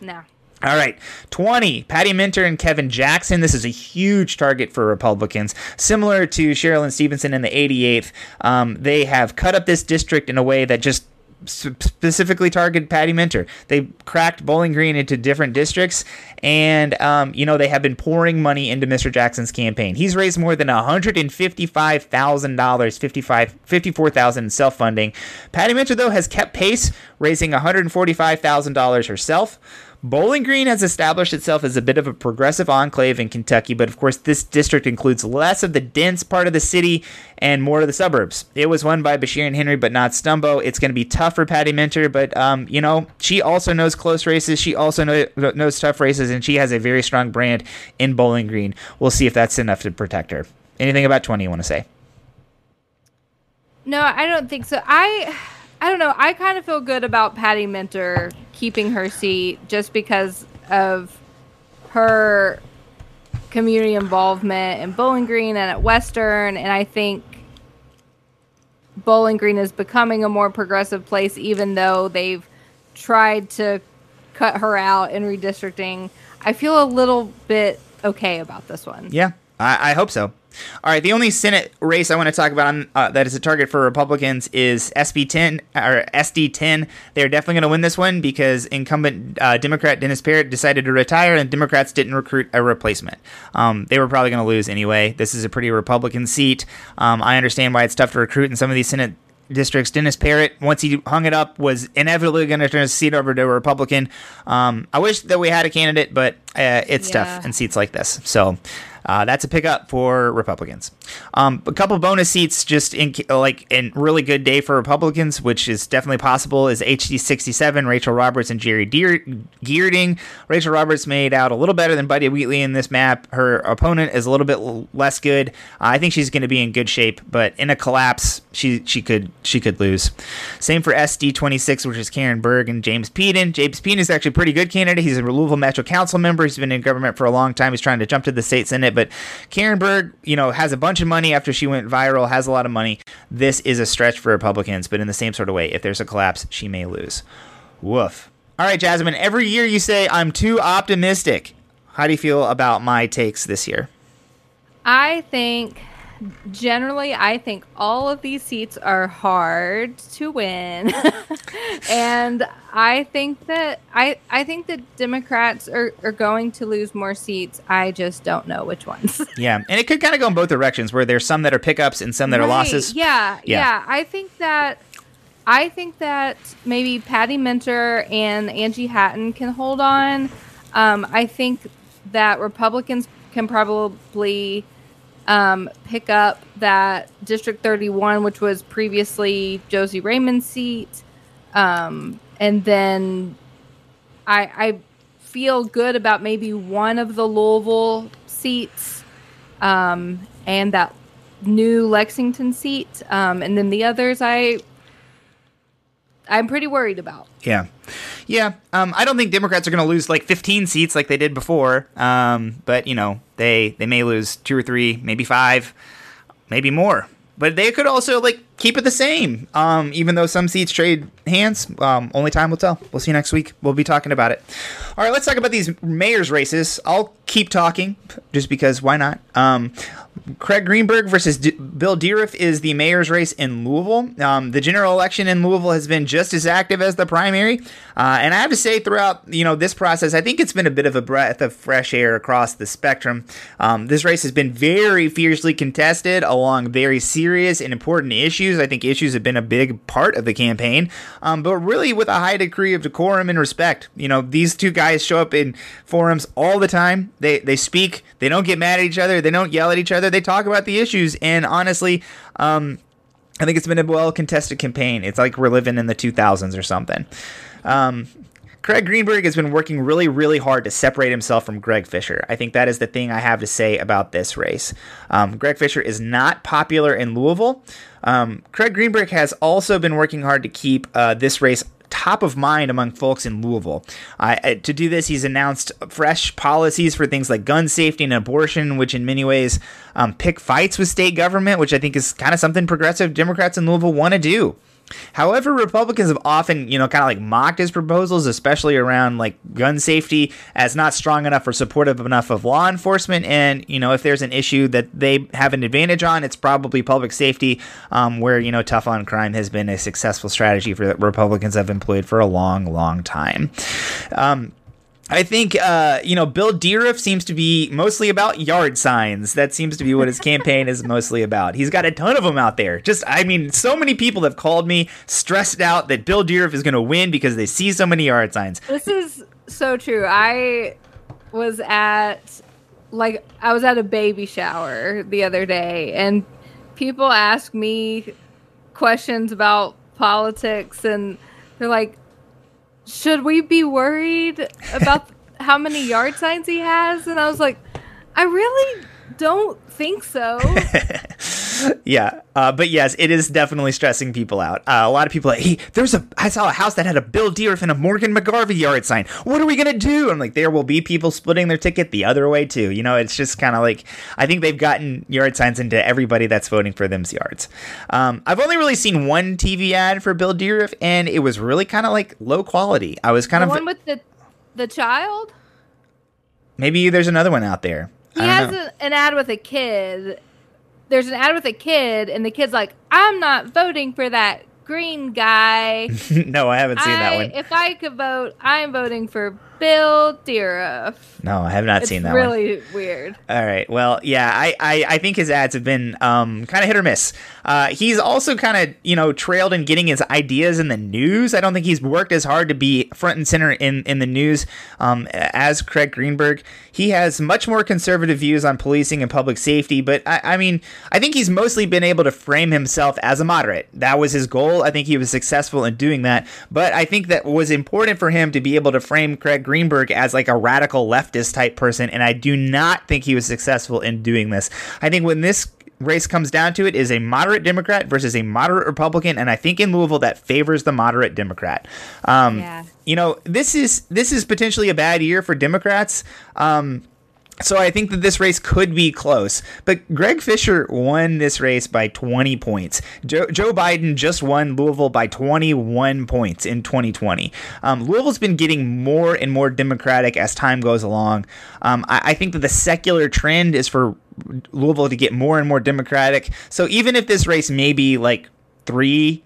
No. All right, 20, Patty Minter and Kevin Jackson. This is a huge target for Republicans. Similar to Cherlynn Stevenson in the 88th, um, they have cut up this district in a way that just specifically targeted Patty Minter. They cracked Bowling Green into different districts, and um, you know they have been pouring money into Mr. Jackson's campaign. He's raised more than one hundred and fifty-five thousand dollars, fifty-five, fifty-four thousand in self-funding. Patty Minter though has kept pace, raising one hundred and forty-five thousand dollars herself. Bowling Green has established itself as a bit of a progressive enclave in Kentucky, but of course, this district includes less of the dense part of the city and more of the suburbs. It was won by Beshear and Henry, but not Stumbo. It's going to be tough for Patty Minter, but um, you know, she also knows close races. She also know, knows tough races, and she has a very strong brand in Bowling Green. We'll see if that's enough to protect her. Anything about 20 you want to say? No, I don't think so. I I don't know. I kind of feel good about Patty Minter keeping her seat just because of her community involvement in Bowling Green and at Western, and I think Bowling Green is becoming a more progressive place, even though they've tried to cut her out in redistricting. I feel a little bit okay about this one. Yeah, I, I hope so. All right, the only Senate race I want to talk about on, uh, that is a target for Republicans is SB 10 or SD 10. They're definitely going to win this one because incumbent uh, Democrat Dennis Parrett decided to retire, and Democrats didn't recruit a replacement. Um, they were probably going to lose anyway. This is a pretty Republican seat. Um, I understand why it's tough to recruit in some of these Senate districts. Dennis Parrett, once he hung it up, was inevitably going to turn his seat over to a Republican. Um, I wish that we had a candidate, but uh, it's yeah. tough in seats like this. So uh, that's a pickup for Republicans. Um, a couple bonus seats, just in like in really good day for Republicans, which is definitely possible. Is HD sixty seven Rachel Roberts and Jerry Deer- Gearding. Rachel Roberts made out a little better than Buddy Wheatley in this map. Her opponent is a little bit less good. Uh, I think she's going to be in good shape, but in a collapse, she she could she could lose. Same for SD twenty six, which is Karen Berg and James Peden. James Peden is actually a pretty good candidate. He's a Louisville Metro Council member. He's been in government for a long time. He's trying to jump to the state senate it. But Karen Berg, you know, has a bunch of money after she went viral, has a lot of money. This is a stretch for Republicans, but in the same sort of way, if there's a collapse, she may lose. Woof. All right, Jasmine, every year you say I'm too optimistic. How do you feel about my takes this year? I think generally I think all of these seats are hard to win. and I think that I I think that Democrats are, are going to lose more seats. I just don't know which ones. yeah. And it could kind of go in both directions where there's some that are pickups and some that right. are losses. Yeah, yeah. Yeah. I think that I think that maybe Patty Minter and Angie Hatton can hold on. Um, I think that Republicans can probably um, pick up that District 31, which was previously Josie Raymond's seat. Um, and then I, I feel good about maybe one of the Louisville seats um, and that new Lexington seat. Um, and then the others I I'm pretty worried about. Yeah. Yeah. Um, I don't think Democrats are going to lose like 15 seats like they did before. Um, but, you know, they, they may lose two or three, maybe five, maybe more. But they could also like keep it the same. Um, even though some seats trade hands, um, only time will tell. We'll see you next week. We'll be talking about it. All right, let's talk about these mayor's races. I'll keep talking just because why not? Um, Craig Greenberg versus D- Bill Dieruf is the mayor's race in Louisville. Um, the general election in Louisville has been just as active as the primary, uh, and I have to say, throughout you know this process, I think it's been a bit of a breath of fresh air across the spectrum. Um, this race has been very fiercely contested along very serious and important issues. I think issues have been a big part of the campaign, um, but really with a high degree of decorum and respect. You know, these two guys show up in forums all the time. They they speak. They don't get mad at each other. They don't yell at each other. They talk about the issues. And honestly, um, I think it's been a well contested campaign. It's like we're living in the 2000s or something. Um, Craig Greenberg has been working really, really hard to separate himself from Greg Fisher. I think that is the thing I have to say about this race. Um, Greg Fisher is not popular in Louisville. Um, Craig Greenberg has also been working hard to keep uh, this race top of mind among folks in Louisville. Uh, to do this, he's announced fresh policies for things like gun safety and abortion, which in many ways um, pick fights with state government, which I think is kind of something progressive Democrats in Louisville want to do. However, Republicans have often, you know, kind of like mocked his proposals, especially around like gun safety, as not strong enough or supportive enough of law enforcement. And, you know, if there's an issue that they have an advantage on, it's probably public safety, um, where, you know, tough on crime has been a successful strategy for that Republicans have employed for a long, long time. Um, I think uh, you know Bill Dieruf seems to be mostly about yard signs. That seems to be what his campaign is mostly about. He's got a ton of them out there. Just I mean, so many people have called me stressed out that Bill Dieruf is going to win because they see so many yard signs. This is so true. I was at like I was at a baby shower the other day and people ask me questions about politics and they're like should we be worried about how many yard signs he has and I was like I really don't think so. yeah, uh, but yes, it is definitely stressing people out. Uh, a lot of people, like, hey, there's a, I saw a house that had a Bill Dieruf and a Morgan McGarvey yard sign. What are we gonna do? I'm like, there will be people splitting their ticket the other way too. You know, it's just kind of like, I think they've gotten yard signs into everybody that's voting for them's yards. Um, I've only really seen one TV ad for Bill Dieruf, and it was really kind of like low quality. I was kind the of one with the the child. Maybe there's another one out there. He has a, an ad with a kid. There's an ad with a kid, and the kid's like, "I'm not voting for that green guy." no, I haven't seen I, that one. If I could vote, I'm voting for Bill Dieruf. No, I have not it's seen that really one. weird. All right. Well, yeah, I, I, I think his ads have been um, kind of hit or miss. Uh, he's also kind of, you know, trailed in getting his ideas in the news. I don't think he's worked as hard to be front and center in, in the news um, as Craig Greenberg. He has much more conservative views on policing and public safety, but I, I mean, I think he's mostly been able to frame himself as a moderate. That was his goal. I think he was successful in doing that. But I think that was important for him to be able to frame Craig Greenberg as like a radical leftist type person, and I do not think he was successful in doing this. I think when this race comes down to it is a moderate Democrat versus a moderate Republican, and I think in Louisville that favors the moderate Democrat. Um, Yeah. You know, this is this is potentially a bad year for Democrats. Um, so I think that this race could be close, but Greg Fisher won this race by 20 points. Joe, Joe Biden just won Louisville by 21 points in 2020. Um, Louisville's been getting more and more Democratic as time goes along. Um, I, I think that the secular trend is for Louisville to get more and more Democratic. So even if this race may be like three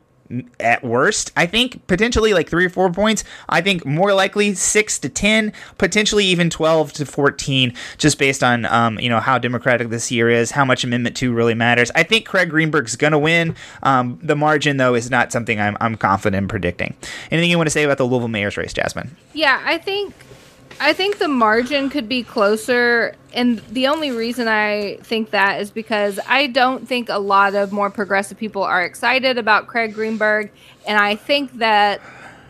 at worst. I think potentially like three or four points. I think more likely six to ten, potentially even twelve to fourteen, just based on um, you know how democratic this year is, how much Amendment Two really matters. I think Craig Greenberg's gonna win. Um, the margin though is not something I'm I'm confident in predicting. Anything you want to say about the Louisville mayor's race, Jasmine? Yeah, I think I think the margin could be closer and the only reason I think that is because I don't think a lot of more progressive people are excited about Craig Greenberg and I think that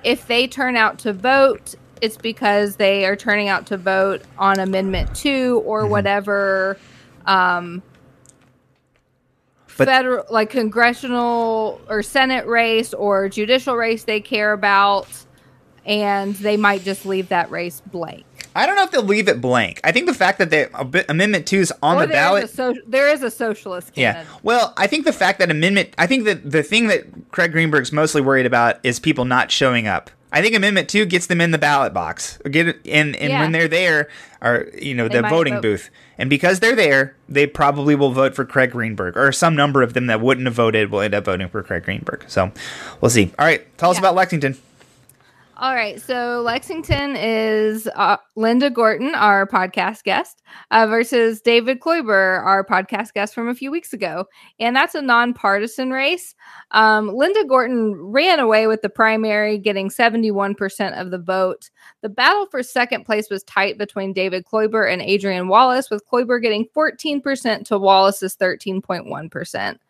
if they turn out to vote it's because they are turning out to vote on amendment 2 or Mm-hmm. whatever um But- federal like congressional or senate race or judicial race they care about and they might just leave that race blank. I don't know if they'll leave it blank. I think the fact that the Ab- Amendment Two is on or the ballot. There is, a so- there is a socialist Yeah. Well, I think the fact that amendment, I think that the thing that Craig Greenberg's mostly worried about is people not showing up. I think Amendment Two gets them in the ballot box, get it, and and Yeah. when they're there, or you know They the voting vote. booth, and because they're there, they probably will vote for Craig Greenberg, or some number of them that wouldn't have voted will end up voting for Craig Greenberg. So, we'll see. All right, tell us Yeah. about Lexington. All right, so Lexington is uh, Linda Gorton, our podcast guest, uh, versus David Kloiber, our podcast guest from a few weeks ago, and that's a nonpartisan race. Um, Linda Gorton ran away with the primary, getting seventy-one percent of the vote. The battle for second place was tight between David Kloiber and Adrian Wallace, with Kloiber getting fourteen percent to Wallace's thirteen point one percent.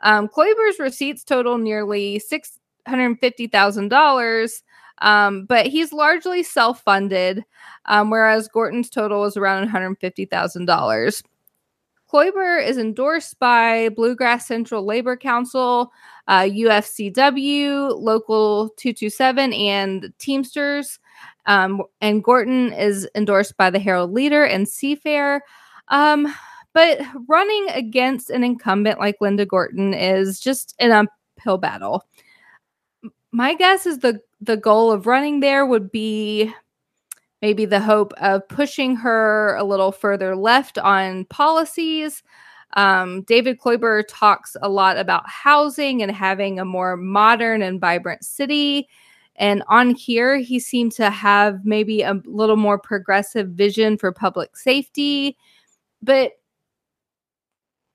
Um, Kloiber's receipts total nearly six hundred fifty thousand dollars. Um, but he's largely self funded, um, whereas Gorton's total is around $150,000. Kloiber is endorsed by Bluegrass Central Labor Council, uh, UFCW, Local 227, and Teamsters. Um, and Gorton is endorsed by the Herald Leader and Seafair. Um, but running against an incumbent like Linda Gorton is just an uphill battle. My guess is the the goal of running there would be maybe the hope of pushing her a little further left on policies. Um, David Kloiber talks a lot about housing and having a more modern and vibrant city. And on here, he seemed to have maybe a little more progressive vision for public safety. But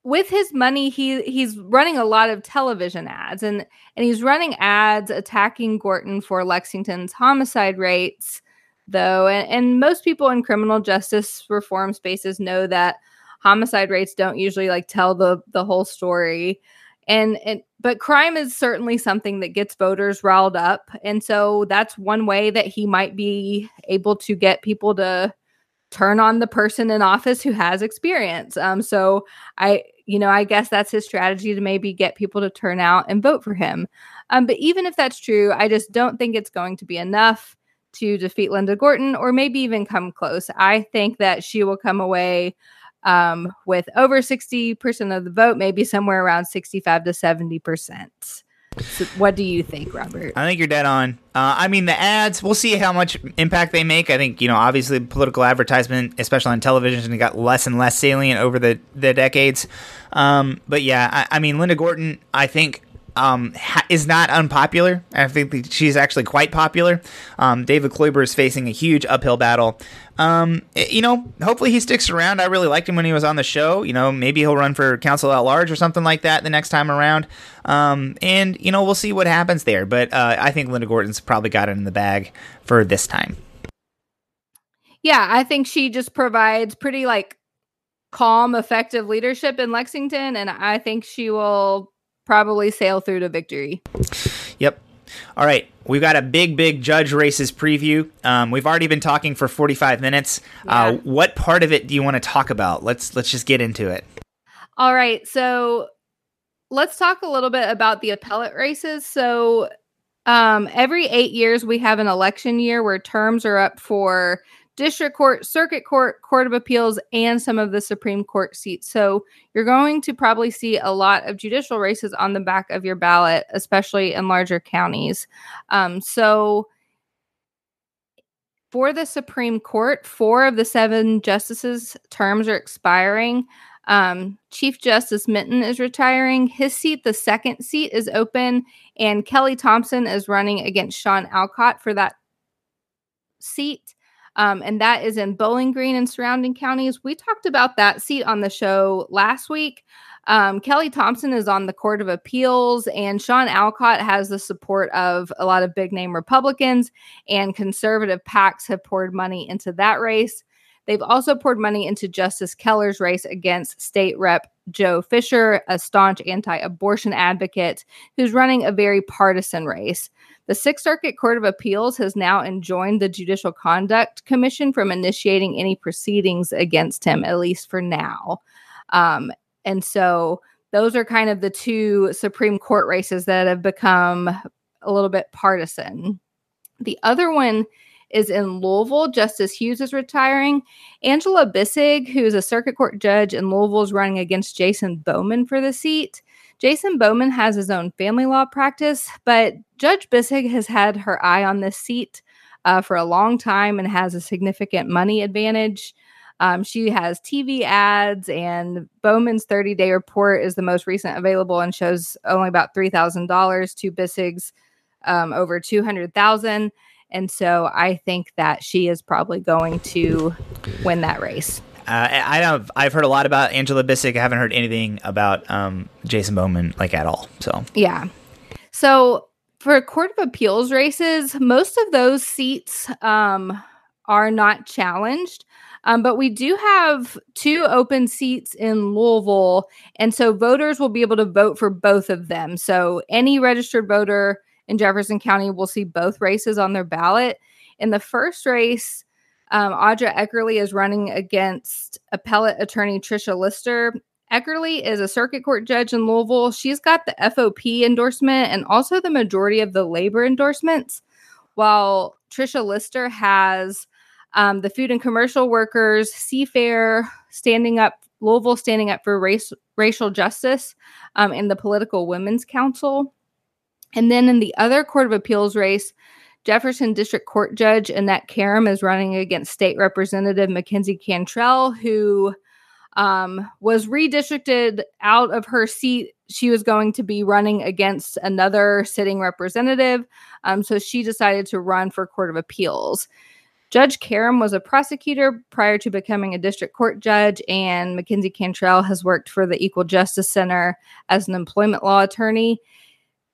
with his money he he's running a lot of television ads and and he's running ads attacking Gorton for Lexington's homicide rates though. And, and most people in criminal justice reform spaces know that homicide rates don't usually like tell the the whole story. And, and but crime is certainly something that gets voters riled up. And so that's one way that he might be able to get people to turn on the person in office who has experience. Um, so I, you know, I guess that's his strategy to maybe get people to turn out and vote for him. Um, but even if that's true, I just don't think it's going to be enough to defeat Linda Gorton or maybe even come close. I think that she will come away um, with over 60% of the vote, maybe somewhere around 65 to 70%. So what do you think, Robert? I think you're dead on. Uh, I mean, the ads, we'll see how much impact they make. I think, you know, obviously political advertisement, especially on television, got less and less salient over the, the decades. Um, but yeah, I, I mean, Linda Gorton, I think um, ha- is not unpopular. I think she's actually quite popular. Um, David Kloiber is facing a huge uphill battle. Um, it, eh, you know, hopefully he sticks around. I really liked him when he was on the show. You know, maybe he'll run for council at large or something like that the next time around. Um, and you know, we'll see what happens there. But uh, I think Linda Gorton's probably got it in the bag for this time. Yeah, I think she just provides pretty like calm, effective leadership in Lexington, and I think she will probably sail through to victory. Yep. All right, we've got a big, big judge races preview. Um, we've already been talking for 45 minutes. Uh, yeah. Uh, what part of it do you want to talk about? Let's let's just get into it. All right, so let's talk a little bit about the appellate races. So um, every eight years, we have an election year where terms are up for district court, circuit court, court of appeals, and some of the Supreme Court seats. So you're going to probably see a lot of judicial races on the back of your ballot, especially in larger counties. Um, so for the Supreme Court, four of the seven justices' terms are expiring. Um, Chief Justice Minton is retiring. His seat, the second seat, is open, and Kelly Thompson is running against Shawn Alcott for that seat um, and that is in Bowling Green and surrounding counties. We talked about that seat on the show last week. Um, Kelly Thompson is on the Court of Appeals, and Shawn Alcott has the support of a lot of big name Republicans, and conservative PACs have poured money into that race. They've also poured money into Justice Keller's race against State Rep Joe Fisher, a staunch anti abortion advocate who's running a very partisan race. The Sixth Circuit Court of Appeals has now enjoined the Judicial Conduct Commission from initiating any proceedings against him, at least for now. Um, and so those are kind of the two Supreme Court races that have become a little bit partisan. The other one is in Louisville. Justice Hughes is retiring. Angela Bissig, who is a circuit court judge in Louisville, is running against Jason Bowman for the seat. Jason Bowman has his own family law practice, but Judge Bissig has had her eye on this seat uh, for a long time and has a significant money advantage. Um, she has TV ads, and Bowman's 30 day report is the most recent available and shows only about $3,000 to Bissig's um, over 200,000. And so I think that she is probably going to win that race. Uh, I have I've heard a lot about Angela Bissig. I haven't heard anything about um, Jason Bowman like at all. So yeah. So for Court of Appeals races, most of those seats um, are not challenged. Um, but we do have two open seats in Louisville. And so voters will be able to vote for both of them. So any registered voter in Jefferson County will see both races on their ballot. In the first race, um, Audra Eckerly is running against appellate attorney Tricia Lister. Eckerly is a circuit court judge in Louisville. She's got the FOP endorsement and also the majority of the labor endorsements, while Tricia Lister has um, the food and commercial workers, Seafair standing up, Louisville standing up for race, racial justice, um, and the Political Women's Council. And then in the other Court of Appeals race, Jefferson District Court Judge Annette Karam is running against State Representative McKenzie Cantrell, who um, was redistricted out of her seat. She was going to be running against another sitting representative. Um, so she decided to run for Court of Appeals. Judge Karam was a prosecutor prior to becoming a district court judge, and McKenzie Cantrell has worked for the Equal Justice Center as an employment law attorney.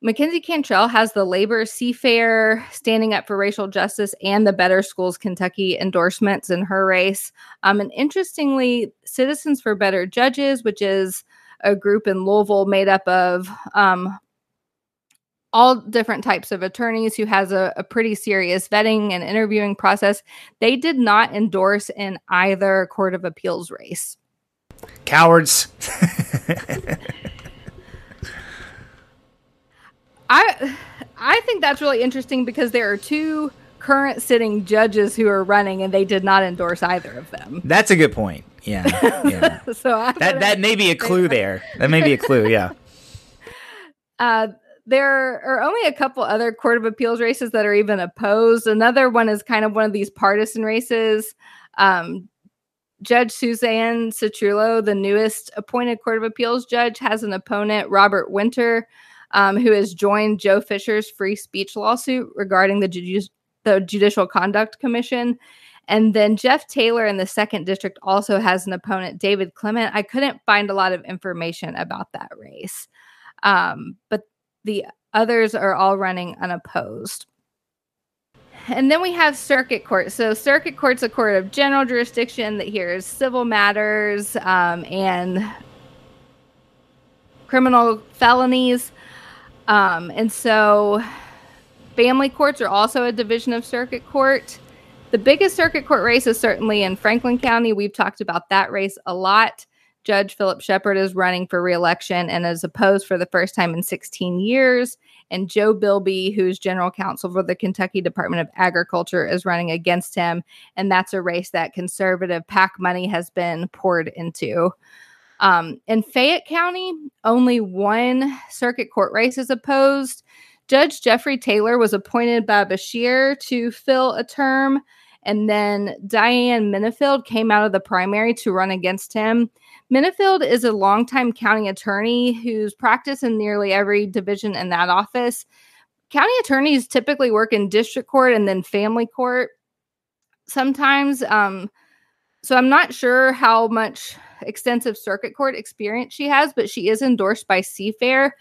McKenzie Cantrell has the Labor Seafair Standing Up for Racial Justice and the Better Schools Kentucky endorsements in her race. Um, and interestingly, Citizens for Better Judges, which is a group in Louisville made up of um, all different types of attorneys who has a, a, pretty serious vetting and interviewing process, they did not endorse in either Court of Appeals race. Cowards. I I think that's really interesting because there are two current sitting judges who are running and they did not endorse either of them. That's a good point. Yeah. yeah. so I that that may be a clue there. That may be a clue, yeah. Uh there are only a couple other court of appeals races that are even opposed. Another one is kind of one of these partisan races. Um, Judge Suzanne Cetrulo, the newest appointed Court of Appeals judge, has an opponent, Robert Winter, um, who has joined Joe Fisher's free speech lawsuit regarding the, the Judicial Conduct Commission. And then Jeff Taylor in the second district also has an opponent, David Clement. I couldn't find a lot of information about that race. Um, but the others are all running unopposed. And then we have circuit court. So, circuit court's a court of general jurisdiction that hears civil matters um, and criminal felonies. Um, and so, family courts are also a division of circuit court. The biggest circuit court race is certainly in Franklin County. We've talked about that race a lot. Judge Phillip Shepherd is running for reelection and is opposed for the first time in 16 years. And Joe Bilby, who's general counsel for the Kentucky Department of Agriculture, is running against him. And that's a race that conservative PAC money has been poured into. Um, in Fayette County, only one circuit court race is opposed. Judge Jeffrey Taylor was appointed by Beshear to fill a term. And then Diane Minnifield came out of the primary to run against him. Minnifield is a longtime county attorney who's practiced in nearly every division in that office. County attorneys typically work in district court and then family court sometimes. Um, so I'm not sure how much extensive circuit court experience she has, but she is endorsed by Seafair.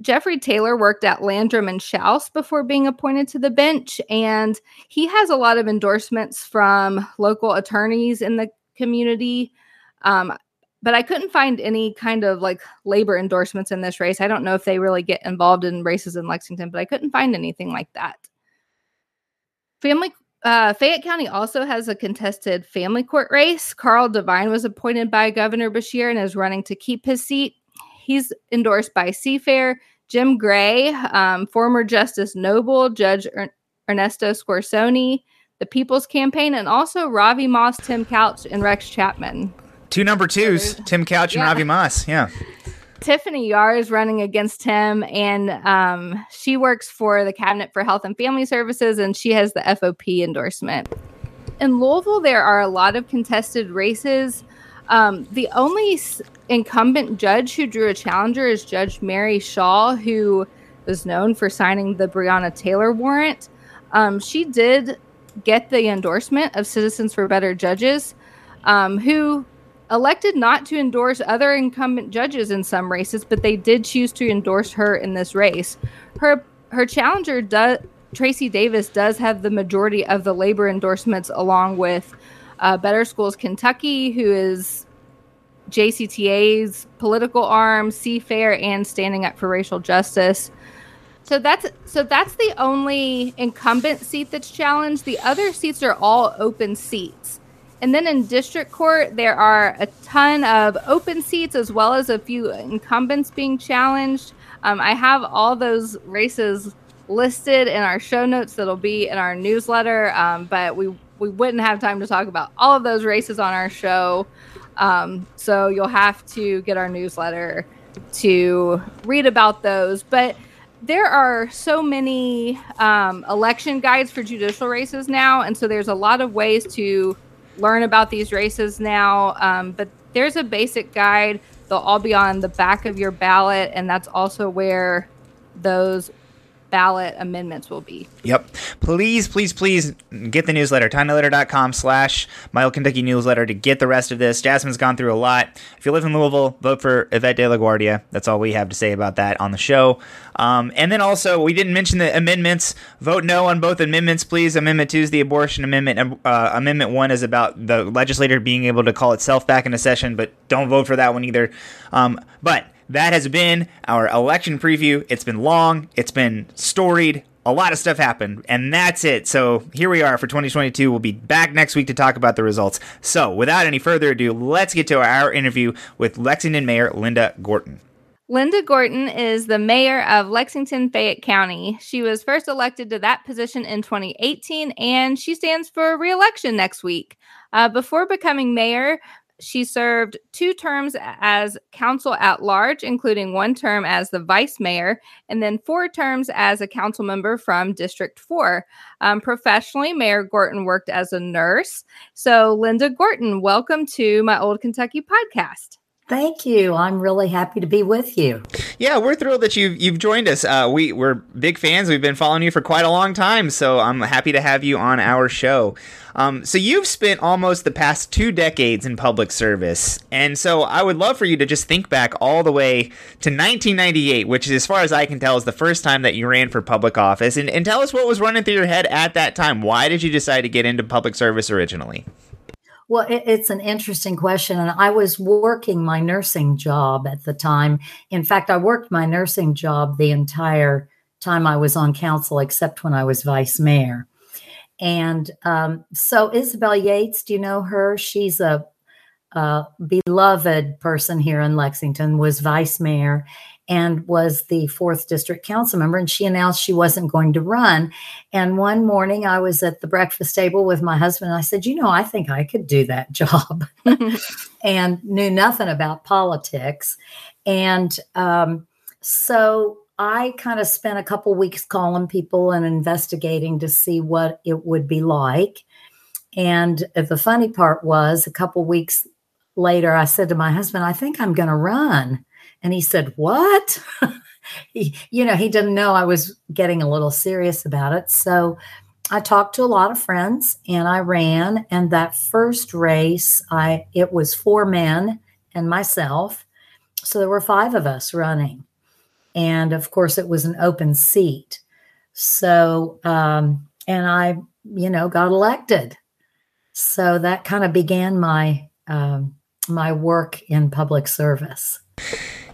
Jeffrey Taylor worked at Landrum and Shouse before being appointed to the bench, and he has a lot of endorsements from local attorneys in the community. Um, but I couldn't find any kind of like labor endorsements in this race. I don't know if they really get involved in races in Lexington, but I couldn't find anything like that. Family uh, Fayette County also has a contested family court race. Carl Devine was appointed by Governor Beshear and is running to keep his seat. He's endorsed by Seafair, Jim Gray, um, former Justice Noble, Judge er- Ernesto Scorsoni, the People's Campaign, and also Ravi Moss, Tim Couch, and Rex Chapman. Two number twos, Tim Couch and yeah. Ravi Moss. Yeah. Tiffany Yar is running against him, and um, she works for the Cabinet for Health and Family Services, and she has the FOP endorsement. In Louisville, there are a lot of contested races. Um, the only incumbent judge who drew a challenger is Judge Mary Shaw, who was known for signing the Breonna Taylor warrant. Um, she did get the endorsement of Citizens for Better Judges, um, who elected not to endorse other incumbent judges in some races, but they did choose to endorse her in this race. Her her challenger does Tracy Davis does have the majority of the labor endorsements, along with uh, Better Schools Kentucky, who is JCTA's political arm, Seafair, and Standing Up for Racial Justice. So that's so that's the only incumbent seat that's challenged. The other seats are all open seats. And then in district court, there are a ton of open seats as well as a few incumbents being challenged. Um, I have all those races listed in our show notes that'll be in our newsletter, um, but we we wouldn't have time to talk about all of those races on our show. Um, so you'll have to get our newsletter to read about those. But there are so many um, election guides for judicial races now, and so there's a lot of ways to learn about these races now. Um, but there's a basic guide. They'll all be on the back of your ballot, and that's also where those ballot amendments will be. Yep. Please, please, please get the newsletter, tinyletter.com slash Mile Kentucky newsletter to get the rest of this. Jasmine's gone through a lot. If you live in Louisville, vote for Yvette De La Guardia. That's all we have to say about that on the show. Um, and then also, we didn't mention the amendments. Vote no on both amendments, please. Amendment 2 is the abortion amendment. Uh, amendment 1 is about the legislator being able to call itself back into session, but don't vote for that one either. Um, but that has been our election preview. It's been long, it's been storied. A lot of stuff happened, and that's it. So here we are for 2022. We'll be back next week to talk about the results. So without any further ado, let's get to our interview with Lexington Mayor Linda Gorton. Linda Gorton is the mayor of Lexington Fayette County. She was first elected to that position in 2018, and she stands for reelection next week. Uh, before becoming mayor, she served two terms as council at large, including one term as the vice mayor, and then four terms as a council member from District 4. Um, professionally, Mayor Gorton worked as a nurse. So, Linda Gorton, welcome to my Old Kentucky podcast. Thank you. I'm really happy to be with you. Yeah, we're thrilled that you've you've joined us. Uh, we we're big fans. We've been following you for quite a long time, so I'm happy to have you on our show. Um, so you've spent almost the past two decades in public service, and so I would love for you to just think back all the way to 1998, which, as far as I can tell, is the first time that you ran for public office, and, and tell us what was running through your head at that time. Why did you decide to get into public service originally? Well, it, it's an interesting question. And I was working my nursing job at the time. In fact, I worked my nursing job the entire time I was on council, except when I was vice mayor. And um, so, Isabel Yates, do you know her? She's a, a beloved person here in Lexington, was vice mayor and was the fourth district council member. And she announced she wasn't going to run. And one morning I was at the breakfast table with my husband. And I said, You know, I think I could do that job and knew nothing about politics. And um, so I kind of spent a couple weeks calling people and investigating to see what it would be like. And the funny part was, a couple weeks later, I said to my husband, I think I'm going to run. And he said, What? he, you know, he didn't know I was getting a little serious about it. So I talked to a lot of friends and I ran. And that first race, I it was four men and myself. So there were five of us running. And of course, it was an open seat. So, um, and I, you know, got elected. So that kind of began my um, my work in public service.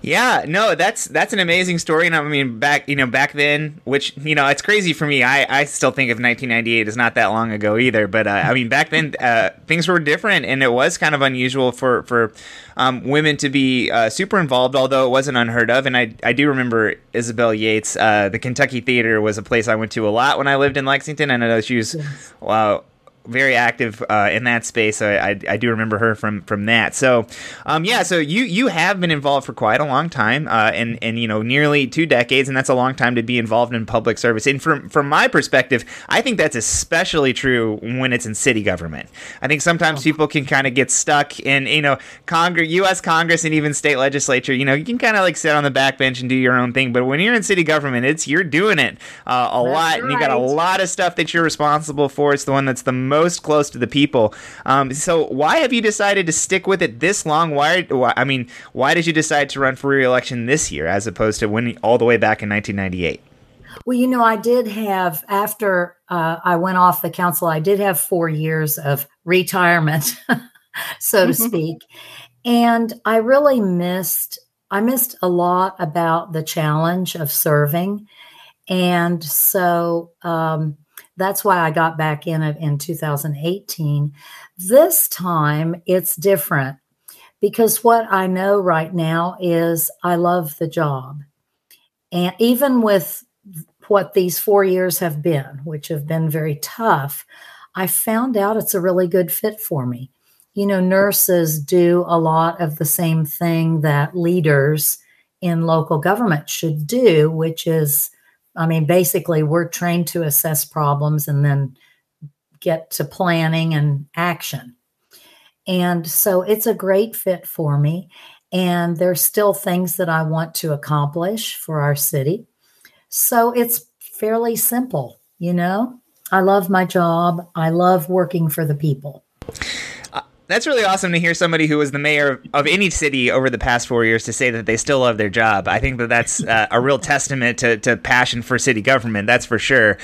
Yeah, no, that's that's an amazing story, and I mean, back you know back then, which you know it's crazy for me. I, I still think of 1998 as not that long ago either, but uh, I mean back then uh, things were different, and it was kind of unusual for for um, women to be uh, super involved, although it wasn't unheard of. And I I do remember Isabel Yates. Uh, the Kentucky Theater was a place I went to a lot when I lived in Lexington. And I know she was yes. wow very active uh, in that space. I, I, I, do remember her from from that. So, um, yeah. So you you have been involved for quite a long time, uh, and and you know nearly two decades, and that's a long time to be involved in public service. And from from my perspective, I think that's especially true when it's in city government. I think sometimes oh. people can kind of get stuck in you know Congress, U.S. Congress, and even state legislature. You know, you can kind of like sit on the back bench and do your own thing, but when you're in city government, it's you're doing it uh, a that's lot, right. and you got a lot of stuff that you're responsible for. It's the one that's the most most close to the people. Um, so why have you decided to stick with it this long? Why, why, I mean, why did you decide to run for re-election this year as opposed to winning all the way back in 1998? Well, you know, I did have after uh, I went off the council, I did have four years of retirement, so to speak, and I really missed. I missed a lot about the challenge of serving, and so um, that's why I got back in it in 2018. This time it's different because what I know right now is I love the job. And even with what these four years have been, which have been very tough, I found out it's a really good fit for me. You know, nurses do a lot of the same thing that leaders in local government should do, which is I mean, basically, we're trained to assess problems and then get to planning and action. And so it's a great fit for me. And there's still things that I want to accomplish for our city. So it's fairly simple, you know? I love my job. I love working for the people. That's really awesome to hear somebody who was the mayor of any city over the past four years to say that they still love their job. I think that that's uh, a real testament to, to passion for city government. That's for sure.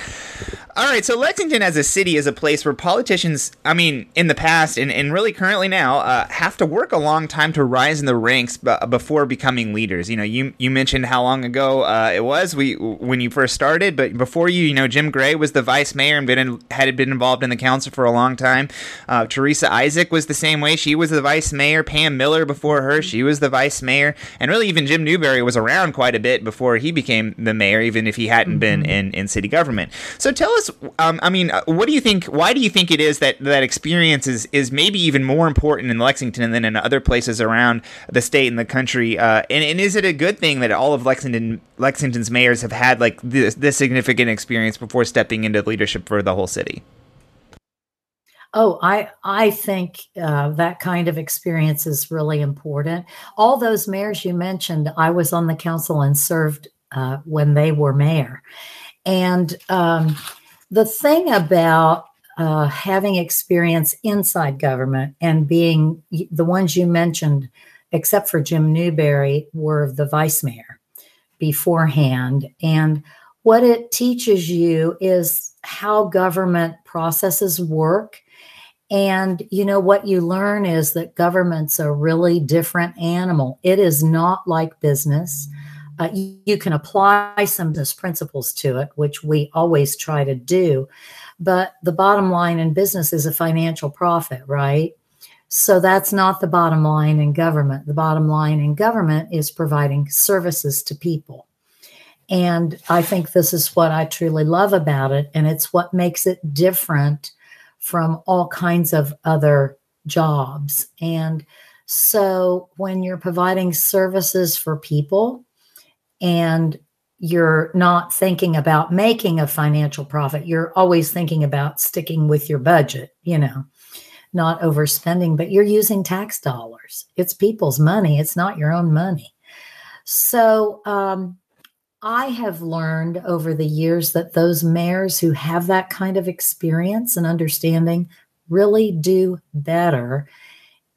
All right, so Lexington as a city is a place where politicians, I mean, in the past and, and really currently now, uh, have to work a long time to rise in the ranks b- before becoming leaders. You know, you you mentioned how long ago uh, it was we when you first started, but before you, you know, Jim Gray was the vice mayor and been in, had been involved in the council for a long time. Uh, Teresa Isaac was the same way; she was the vice mayor. Pam Miller before her, she was the vice mayor, and really even Jim Newberry was around quite a bit before he became the mayor, even if he hadn't mm-hmm. been in in city government. So tell us um, I mean, uh, what do you think? Why do you think it is that that experience is is maybe even more important in Lexington than in other places around the state and the country? Uh, and, and is it a good thing that all of Lexington Lexington's mayors have had like this, this significant experience before stepping into leadership for the whole city? Oh, I I think uh, that kind of experience is really important. All those mayors you mentioned, I was on the council and served uh, when they were mayor, and um, the thing about uh, having experience inside government and being the ones you mentioned, except for Jim Newberry, were the vice mayor beforehand. And what it teaches you is how government processes work. And, you know, what you learn is that government's a really different animal. It is not like business. Uh, you, you, can apply some of those principles to it, which we always try to do. But the bottom line in business is a financial profit, right? So that's not the bottom line in government. The bottom line in government is providing services to people. And I think this is what I truly love about it. And it's what makes it different from all kinds of other jobs. And so when you're providing services for people, and you're not thinking about making a financial profit. You're always thinking about sticking with your budget, you know, not overspending, but you're using tax dollars. It's people's money, it's not your own money. So, um, I have learned over the years that those mayors who have that kind of experience and understanding really do better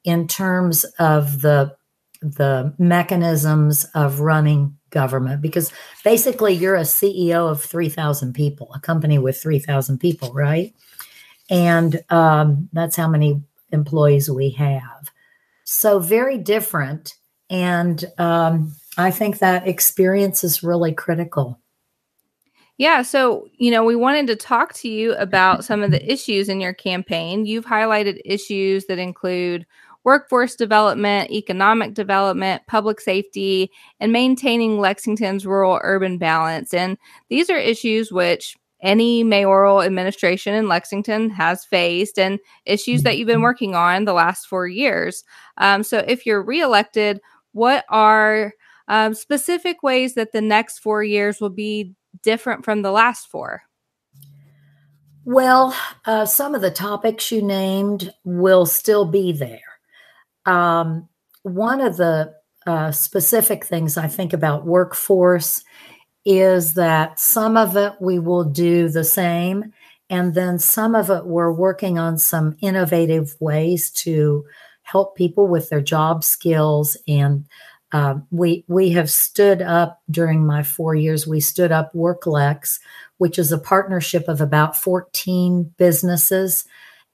in terms of the the mechanisms of running government because basically you're a CEO of 3,000 people, a company with 3,000 people, right? And um, that's how many employees we have. So, very different. And um, I think that experience is really critical. Yeah, so you know, we wanted to talk to you about some of the issues in your campaign. You've highlighted issues that include workforce development, economic development, public safety, and maintaining Lexington's rural urban balance. And these are issues which any mayoral administration in Lexington has faced and issues that you've been mm-hmm. working on the last four years. Um, so, if you're reelected, what are um, specific ways that the next four years will be different from the last four? Well, uh, some of the topics you named will still be there. Um, one of the uh, specific things I think about workforce is that some of it we will do the same, and then some of it we're working on some innovative ways to help people with their job skills. And uh, we we have stood up during my four years. We stood up WorkLex, which is a partnership of about 14 businesses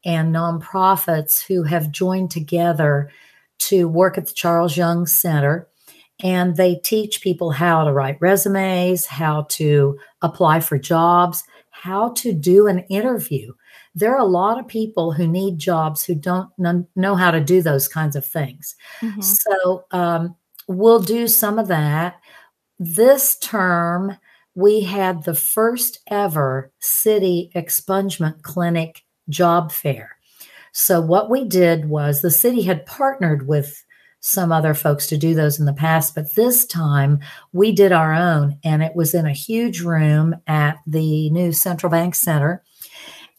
and nonprofits who have joined together to work at the Charles Young Center. And they teach people how to write resumes, how to apply for jobs, how to do an interview. There are a lot of people who need jobs who don't know how to do those kinds of things. Mm-hmm. So um, we'll do some of that. This term, we had the first ever city expungement clinic job fair. So, what we did was the city had partnered with some other folks to do those in the past, but this time we did our own, and it was in a huge room at the new Central Bank Center.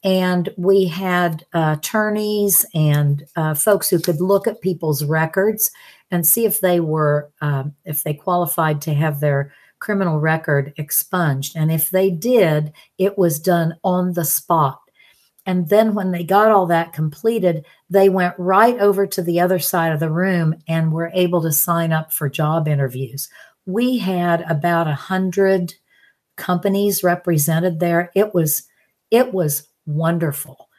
And we had uh, attorneys and uh, folks who could look at people's records and see if they were, um, if they qualified to have their criminal record expunged. And if they did, it was done on the spot. And then when they got all that completed, they went right over to the other side of the room and were able to sign up for job interviews. We had about a hundred companies represented there. It was it was wonderful.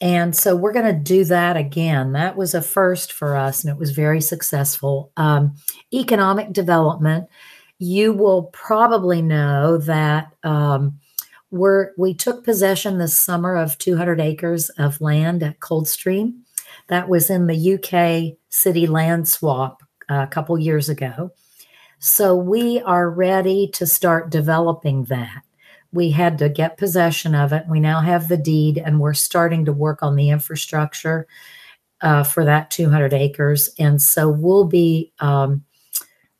And so we're going to do that again. That was a first for us, and it was very successful. Um, economic development. You will probably know that um, we're, we took possession this summer of 200 acres of land at Coldstream. That was in the UK city land swap uh, a couple years ago. So we are ready to start developing that. We had to get possession of it. We now have the deed, and we're starting to work on the infrastructure uh, for that 200 acres. And so we'll be um,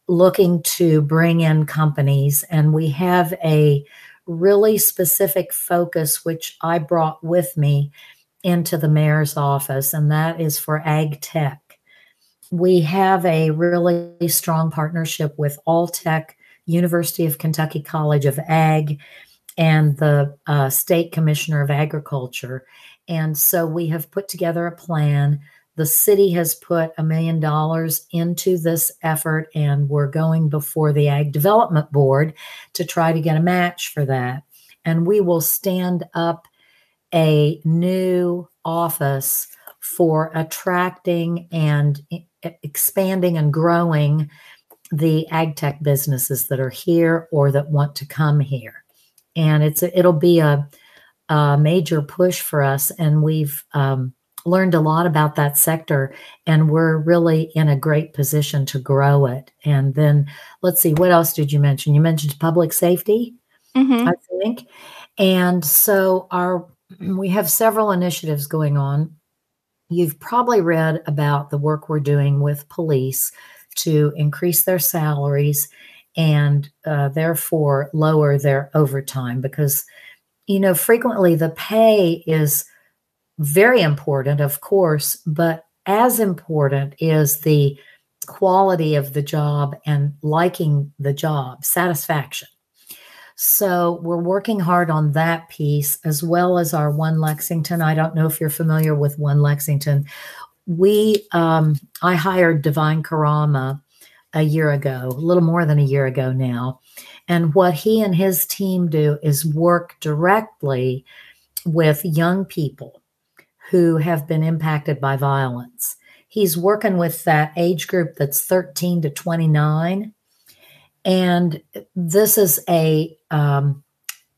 looking to bring in companies, and we have a really specific focus, which I brought with me into the mayor's office, and that is for ag tech. We have a really strong partnership with Alltech, University of Kentucky College of Ag, and the uh, State Commissioner of Agriculture. And so we have put together a plan. The city has put a million dollars into this effort, and we're going before the Ag Development Board to try to get a match for that. And we will stand up a new office for attracting and expanding and growing the ag tech businesses that are here or that want to come here. And it's it'll be a, a, major push for us, and we've um, learned a lot about that sector, and we're really in a great position to grow it. And then let's see, what else did you mention? You mentioned public safety, mm-hmm. I think, and so our we have several initiatives going on. You've probably read about the work we're doing with police to increase their salaries and uh, therefore lower their overtime because, you know, frequently the pay is very important, of course, but as important is the quality of the job and liking the job, satisfaction. So we're working hard on that piece as well as our One Lexington. I don't know if you're familiar with One Lexington. We, um, I hired Devine Carama a year ago, a little more than a year ago now. And what he and his team do is work directly with young people who have been impacted by violence. He's working with that age group that's 13 to 29 and this is a, um,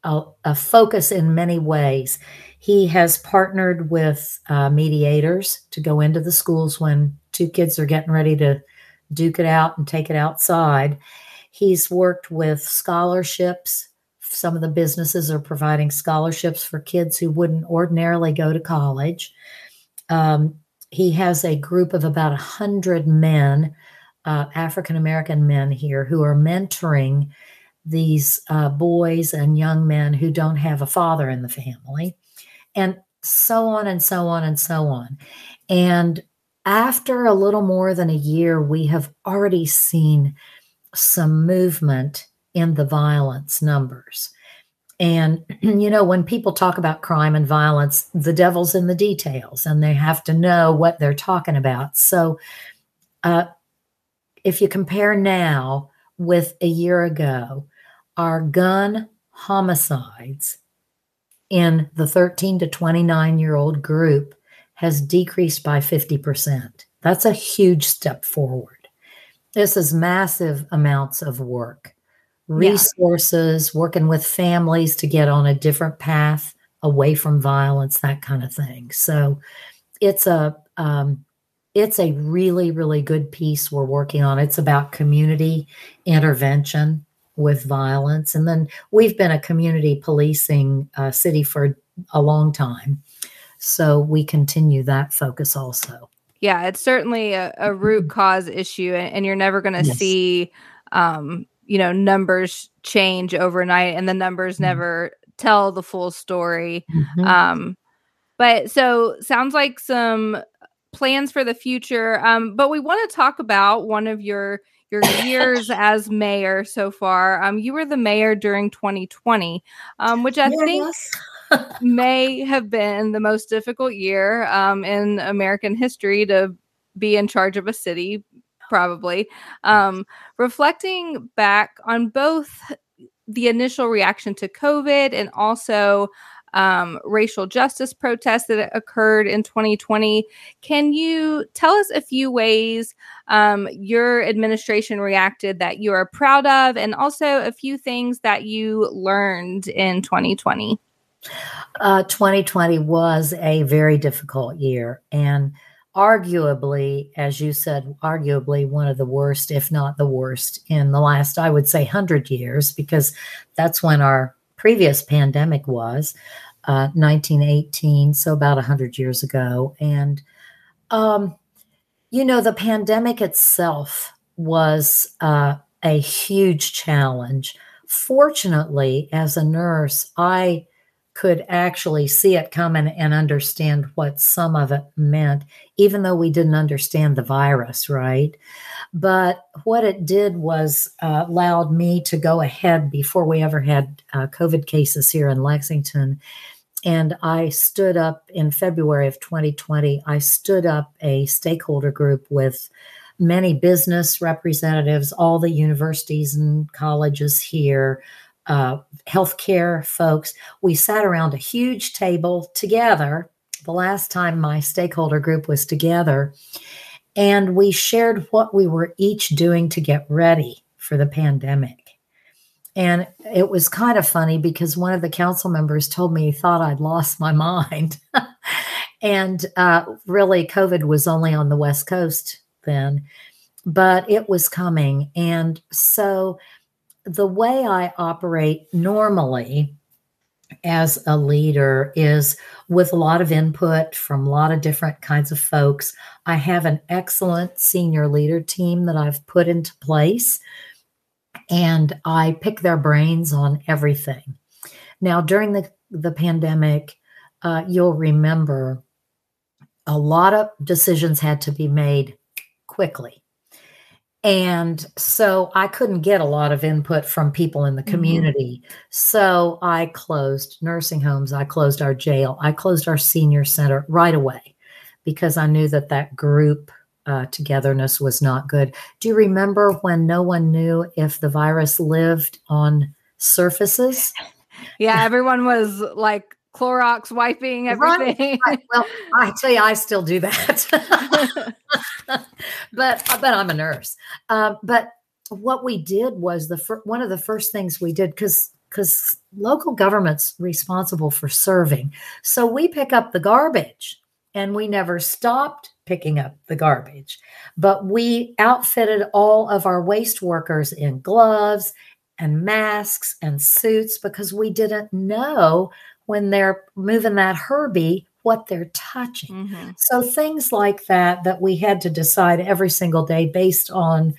a, a, focus in many ways. He has partnered with uh, mediators to go into the schools when two kids are getting ready to duke it out and take it outside. He's worked with scholarships. Some of the businesses are providing scholarships for kids who wouldn't ordinarily go to college. Um, he has a group of about 100 men uh, African American men here who are mentoring these uh, boys and young men who don't have a father in the family, and so on and so on and so on. And after a little more than a year, we have already seen some movement in the violence numbers. And, you know, when people talk about crime and violence, the devil's in the details and they have to know what they're talking about. So, uh, if you compare now with a year ago, our gun homicides in the 13 to 29 year old group has decreased by 50%. That's a huge step forward. This is massive amounts of work, resources, yeah. working with families to get on a different path away from violence, that kind of thing. So it's a um, it's a really, really good piece we're working on. It's about community intervention with violence. And then we've been a community policing uh, city for a long time. So we continue that focus also. Yeah, it's certainly a, a root cause issue, and, and you're never going to yes. see, um, you know, numbers change overnight, and the numbers mm-hmm. never tell the full story. Mm-hmm. Um, but so sounds like some plans for the future. Um, but we want to talk about one of your your years as mayor so far. Um, you were the mayor during 2020, um, which I think may have been the most difficult year um, in American history to be in charge of a city, probably. Um, reflecting back on both the initial reaction to COVID and also um, racial justice protests that occurred in 2020. Can you tell us a few ways um, your administration reacted that you are proud of, and also a few things that you learned in 2020? Uh, 2020 was a very difficult year, and arguably, as you said, arguably one of the worst, if not the worst, in the last, I would say, 100 years, because that's when our previous pandemic was uh, 1918, so about 100 years ago. And, um, you know, the pandemic itself was uh, a huge challenge. Fortunately, as a nurse, I could actually see it coming and understand what some of it meant, even though we didn't understand the virus, right? But what it did was uh, allowed me to go ahead before we ever had uh, COVID cases here in Lexington and I stood up in February of 2020. I stood up a stakeholder group with many business representatives, all the universities and colleges here, uh, healthcare folks. We sat around a huge table together. The last time my stakeholder group was together, and we shared what we were each doing to get ready for the pandemic. And it was kind of funny because one of the council members told me he thought I'd lost my mind. and uh, really, COVID was only on the West Coast then, but it was coming. And so the way I operate normally as a leader is with a lot of input from a lot of different kinds of folks. I have an excellent senior leader team that I've put into place and I pick their brains on everything. Now, during the, the pandemic, uh, you'll remember a lot of decisions had to be made quickly. And so I couldn't get a lot of input from people in the mm-hmm. community. Mm-hmm. So I closed nursing homes, I closed our jail, I closed our senior center right away because I knew that that group uh, togetherness was not good. Do you remember when no one knew if the virus lived on surfaces? Yeah, everyone was like Clorox wiping everything. Right. Well, I tell you, I still do that. but but I'm a nurse. Uh, but what we did was the fir- one of the first things we did because because local government's responsible for serving, so we pick up the garbage, and we never stopped picking up the garbage. But we outfitted all of our waste workers in gloves and masks and suits because we didn't know when they're moving that Herbie what they're touching. Mm-hmm. So things like that that we had to decide every single day based on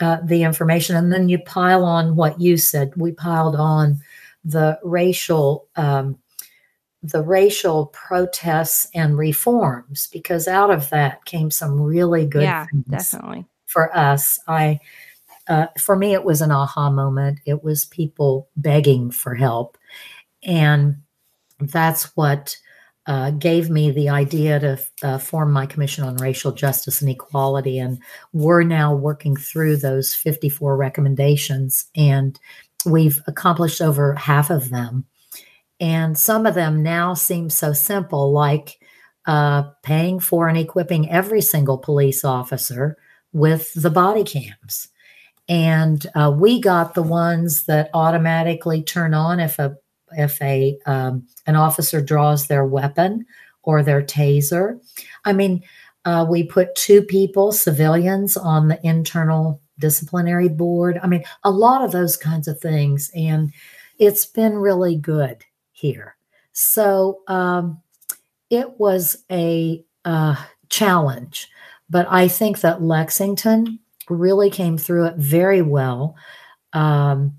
uh, the information, and then you pile on what you said. We piled on the racial um, the racial protests and reforms because out of that came some really good yeah definitely for us i uh, for me it was an aha moment it was people begging for help and that's what uh, gave me the idea to uh, form my commission on racial justice and equality and we're now working through those 54 recommendations and we've accomplished over half of them and some of them now seem so simple, like uh, paying for and equipping every single police officer with the body cams. And uh, we got the ones that automatically turn on if a if a um, an officer draws their weapon or their taser. I mean, uh, we put two people, civilians, on the internal disciplinary board. I mean, a lot of those kinds of things, and it's been really good here. So um, it was a uh, challenge, but I think that Lexington really came through it very well. Um,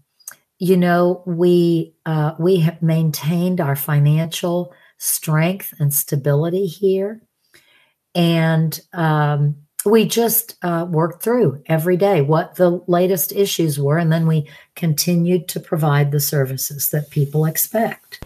you know, we uh, we have maintained our financial strength and stability here, and um, we just uh, worked through every day what the latest issues were, and then we continued to provide the services that people expect.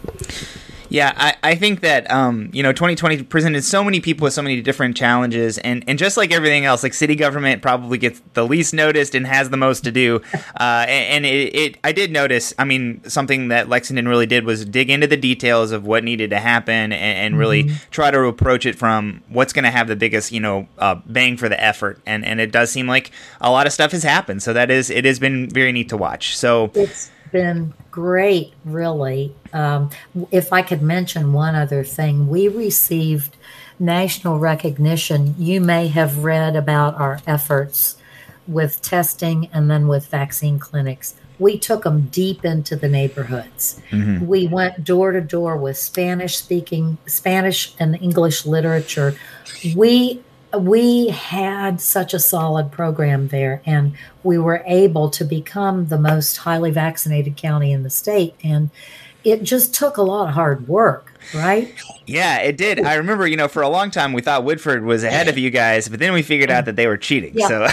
Yeah, I, I think that um, you know 2020 presented so many people with so many different challenges, and, and just like everything else, like city government probably gets the least noticed and has the most to do. Uh, and, and it, it, I did notice. I mean, something that Lexington really did was dig into the details of what needed to happen, and, and really mm-hmm. try to approach it from what's going to have the biggest you know uh, bang for the effort. And and it does seem like a lot of stuff has happened. So that is it has been very neat to watch. So. It's- been great, really. Um, if I could mention one other thing, we received national recognition. You may have read about our efforts with testing and then with vaccine clinics. We took them deep into the neighborhoods. Mm-hmm. We went door to door with Spanish speaking, Spanish and English literature. We we had such a solid program there and we were able to become the most highly vaccinated county in the state and it just took a lot of hard work right? Yeah, it did. I remember, you know, for a long time we thought Woodford was ahead of you guys, but then we figured out that they were cheating. Yeah. So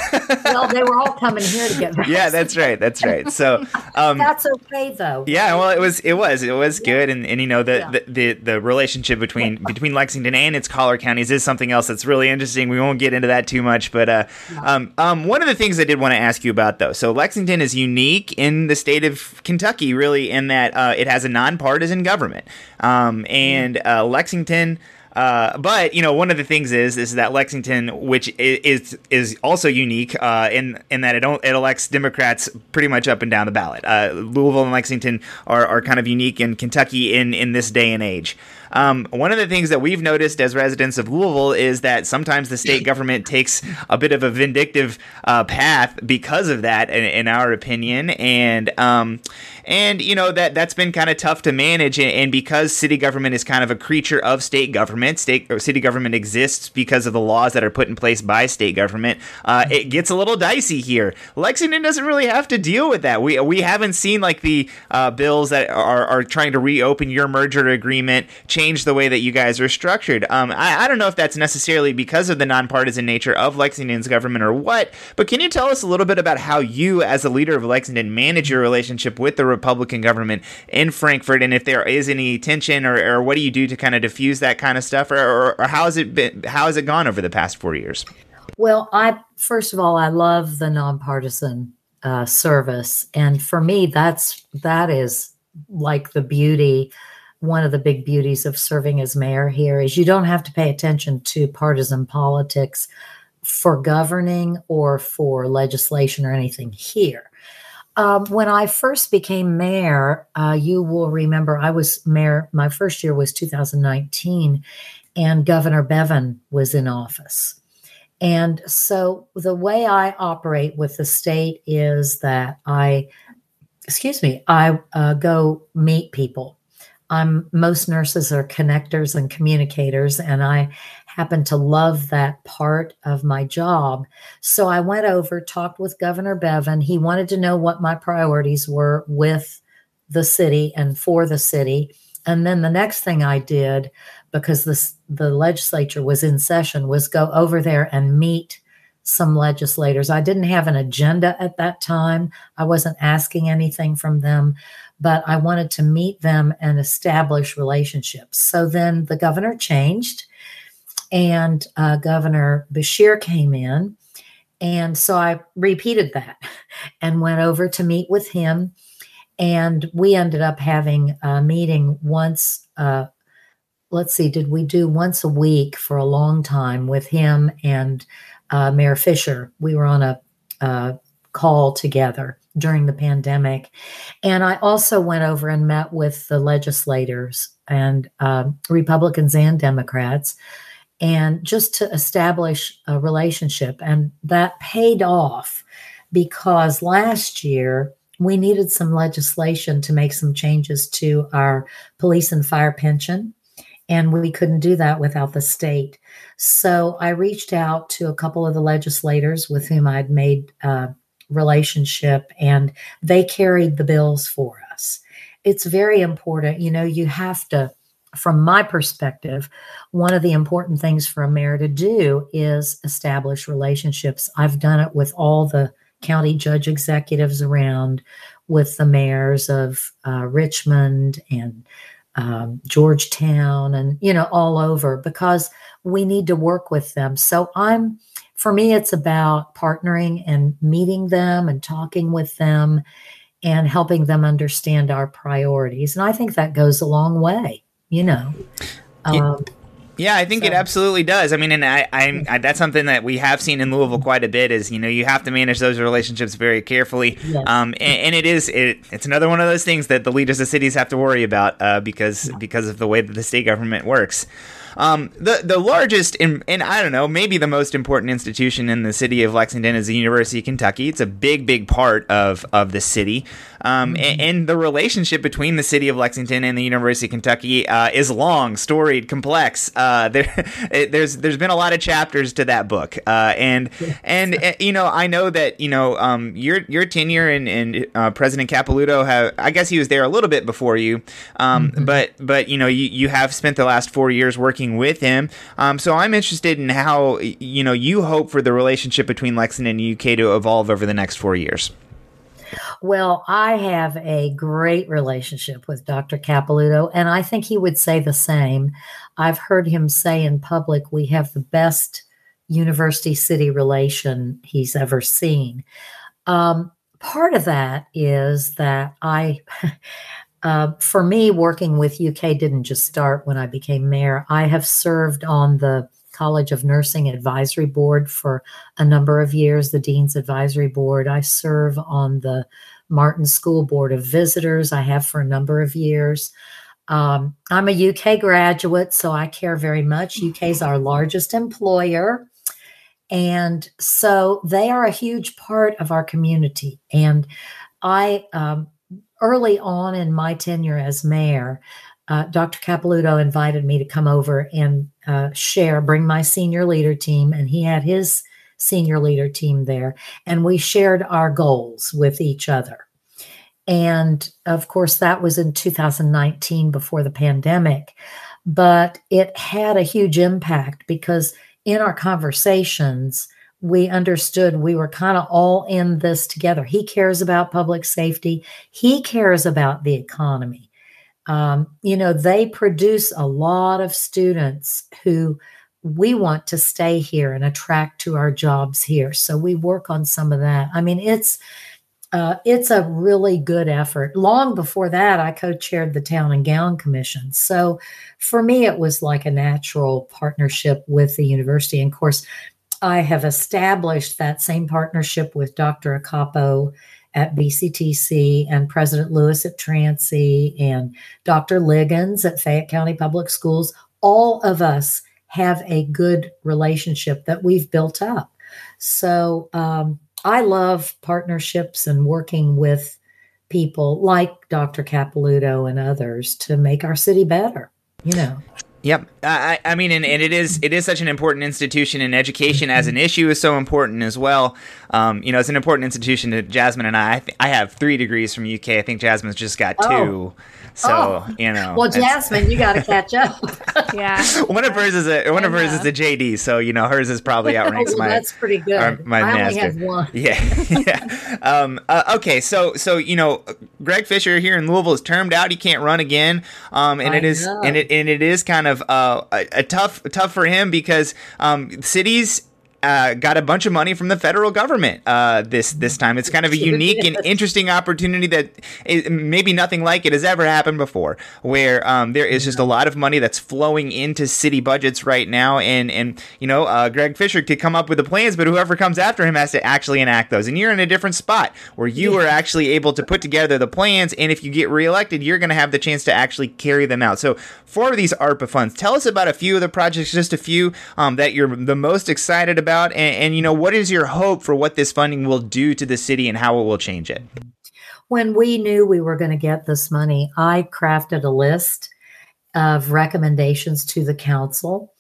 well, they were all coming here to get. Yeah, that's right. That's right. So um, that's okay though. Yeah, well, it was it was it was yeah. good, and, and you know the, yeah. the, the the relationship between between Lexington and its collar counties is something else that's really interesting. We won't get into that too much, but uh, um, um, one of the things I did want to ask you about though, so Lexington is unique in the state of Kentucky, really, in that uh, it has a nonpartisan government. Um, and uh, Lexington. Uh, but you know, one of the things is is that Lexington, which is is also unique uh, in in that it it elects Democrats pretty much up and down the ballot. Uh, Louisville and Lexington are, are kind of unique in Kentucky in in this day and age. Um, one of the things that we've noticed as residents of Louisville is that sometimes the state government takes a bit of a vindictive uh, path because of that, in, in our opinion, and um, and you know that that's been kind of tough to manage, and, because city government is kind of a creature of state government, state city government exists because of the laws that are put in place by state government. Uh, it gets a little dicey here. Lexington doesn't really have to deal with that. We we haven't seen like the uh, bills that are are trying to reopen your merger agreement change the way that you guys are structured. Um, I, I don't know if that's necessarily because of the nonpartisan nature of Lexington's government or what, but can you tell us a little bit about how you, as a leader of Lexington, manage your relationship with the Republican government in Frankfort, and if there is any tension, or, or what do you do to kind of diffuse that kind of stuff, or, or, or how has it been? How has it gone over the past four years? Well, I first of all, I love the nonpartisan uh, service, and for me, that's that is like the beauty one of the big beauties of serving as mayor here is you don't have to pay attention to partisan politics for governing or for legislation or anything here. Um, when I first became mayor, uh, you will remember I was mayor, my first year was 2019, and Governor Bevin was in office. And so the way I operate with the state is that I, excuse me, I uh, go meet people I'm most nurses are connectors and communicators, and I happen to love that part of my job. So I went over, talked with Governor Bevin. He wanted to know what my priorities were with the city and for the city. And then the next thing I did, because this, the legislature was in session, was go over there and meet some legislators. I didn't have an agenda at that time. I wasn't asking anything from them, but I wanted to meet them and establish relationships. So then the governor changed, and uh, Governor Beshear came in. And so I repeated that and went over to meet with him. And we ended up having a meeting once, uh, let's see, did we do once a week for a long time with him and uh, Mayor Fisher? We were on a uh, call together during the pandemic. And I also went over and met with the legislators and uh, Republicans and Democrats, and just to establish a relationship. And that paid off because last year we needed some legislation to make some changes to our police and fire pension. And we couldn't do that without the state. So I reached out to a couple of the legislators with whom I'd made uh, relationship and they carried the bills for us. It's very important. You know, you have to from my perspective, one of the important things for a mayor to do is establish relationships. I've done it with all the county judge executives around, with the mayors of uh, Richmond and um, Georgetown, and you know all over because we need to work with them. So I'm, for me, it's about partnering and meeting them and talking with them and helping them understand our priorities. And I think that goes a long way you know. Um, yeah, I think so. it absolutely does. I mean, and I, I'm I, that's something that we have seen in Louisville quite a bit. Is you know you have to manage those relationships very carefully. Yes. Um, and, and, it is it, it's another one of those things that the leaders of cities have to worry about uh, because because of the way that the state government works. Um, the the largest and, and I don't know maybe the most important institution in the city of Lexington is the University of Kentucky. It's a big big part of of the city. Um, mm-hmm. and, and, the relationship between the city of Lexington and the University of Kentucky uh, is long, storied, complex. Uh, there, it, there's there's been a lot of chapters to that book, uh, and and uh, you know I know that you know um, your your tenure and, and uh, President Capilouto have I guess he was there a little bit before you, um, mm-hmm. but but you know you you have spent the last four years working with him. Um, so I'm interested in how you know you hope for the relationship between Lexington and UK to evolve over the next four years. Well, I have a great relationship with Dr. Capilouto, and I think he would say the same. I've heard him say in public, we have the best university city relation he's ever seen. Um, part of that is that I, uh, for me, working with UK didn't just start when I became mayor. I have served on the College of Nursing Advisory Board for a number of years, the Dean's Advisory Board. I serve on the Martin School Board of Visitors. I have for a number of years. Um, I'm a UK graduate, so I care very much. UK is our largest employer. And so they are a huge part of our community. And I, um, early on in my tenure as mayor, uh, Dr. Capilouto invited me to come over and uh, share, bring my senior leader team, and he had his senior leader team there, and we shared our goals with each other. And of course, that was in 2019 before the pandemic, but it had a huge impact because in our conversations, we understood we were kind of all in this together. He cares about public safety, he cares about the economy um, you know, they produce a lot of students who we want to stay here and attract to our jobs here. So we work on some of that. I mean, it's uh, it's a really good effort. Long before that, I co-chaired the Town and Gown Commission. So for me, it was like a natural partnership with the university. And of course, I have established that same partnership with Dr. Akakpo at BCTC and President Lewis at Transy and Dr. Liggins at Fayette County Public Schools. All of us have a good relationship that we've built up. So um, I love partnerships and working with people like Dr. Capilouto and others to make our city better, you know. Yep, I, I mean, and, and, it is it is such an important institution, and education as an issue is so important as well. Um, you know, it's an important institution to Jasmine and I. I, th- I have three degrees from UK. I think Jasmine's just got oh. two. So oh. you know, well, Jasmine, you got to catch up. yeah, one of hers is a one of hers is a JD, so you know hers is probably outranks well, my. That's pretty good. Our, my I master. only have one. Yeah, yeah. Um, uh, okay, so so you know, Greg Fisher here in Louisville is termed out. He can't run again, um, and I it is know. and it and it is kind of uh, a, a tough tough for him because um, cities uh, got a bunch of money from the federal government uh, this this time. It's kind of a unique and interesting opportunity that is, maybe nothing like it has ever happened before, where um, there is just a lot of money that's flowing into city budgets right now, and and you know uh, Greg Fisher could come up with the plans, but whoever comes after him has to actually enact those, and you're in a different spot where you are actually able to put together the plans, and if you get reelected, you're going to have the chance to actually carry them out. So for these ARPA funds, tell us about a few of the projects, just a few um, that you're the most excited about about and, and you know what is your hope for what this funding will do to the city and how it will change it when we knew we were going to get this money i crafted a list of recommendations to the council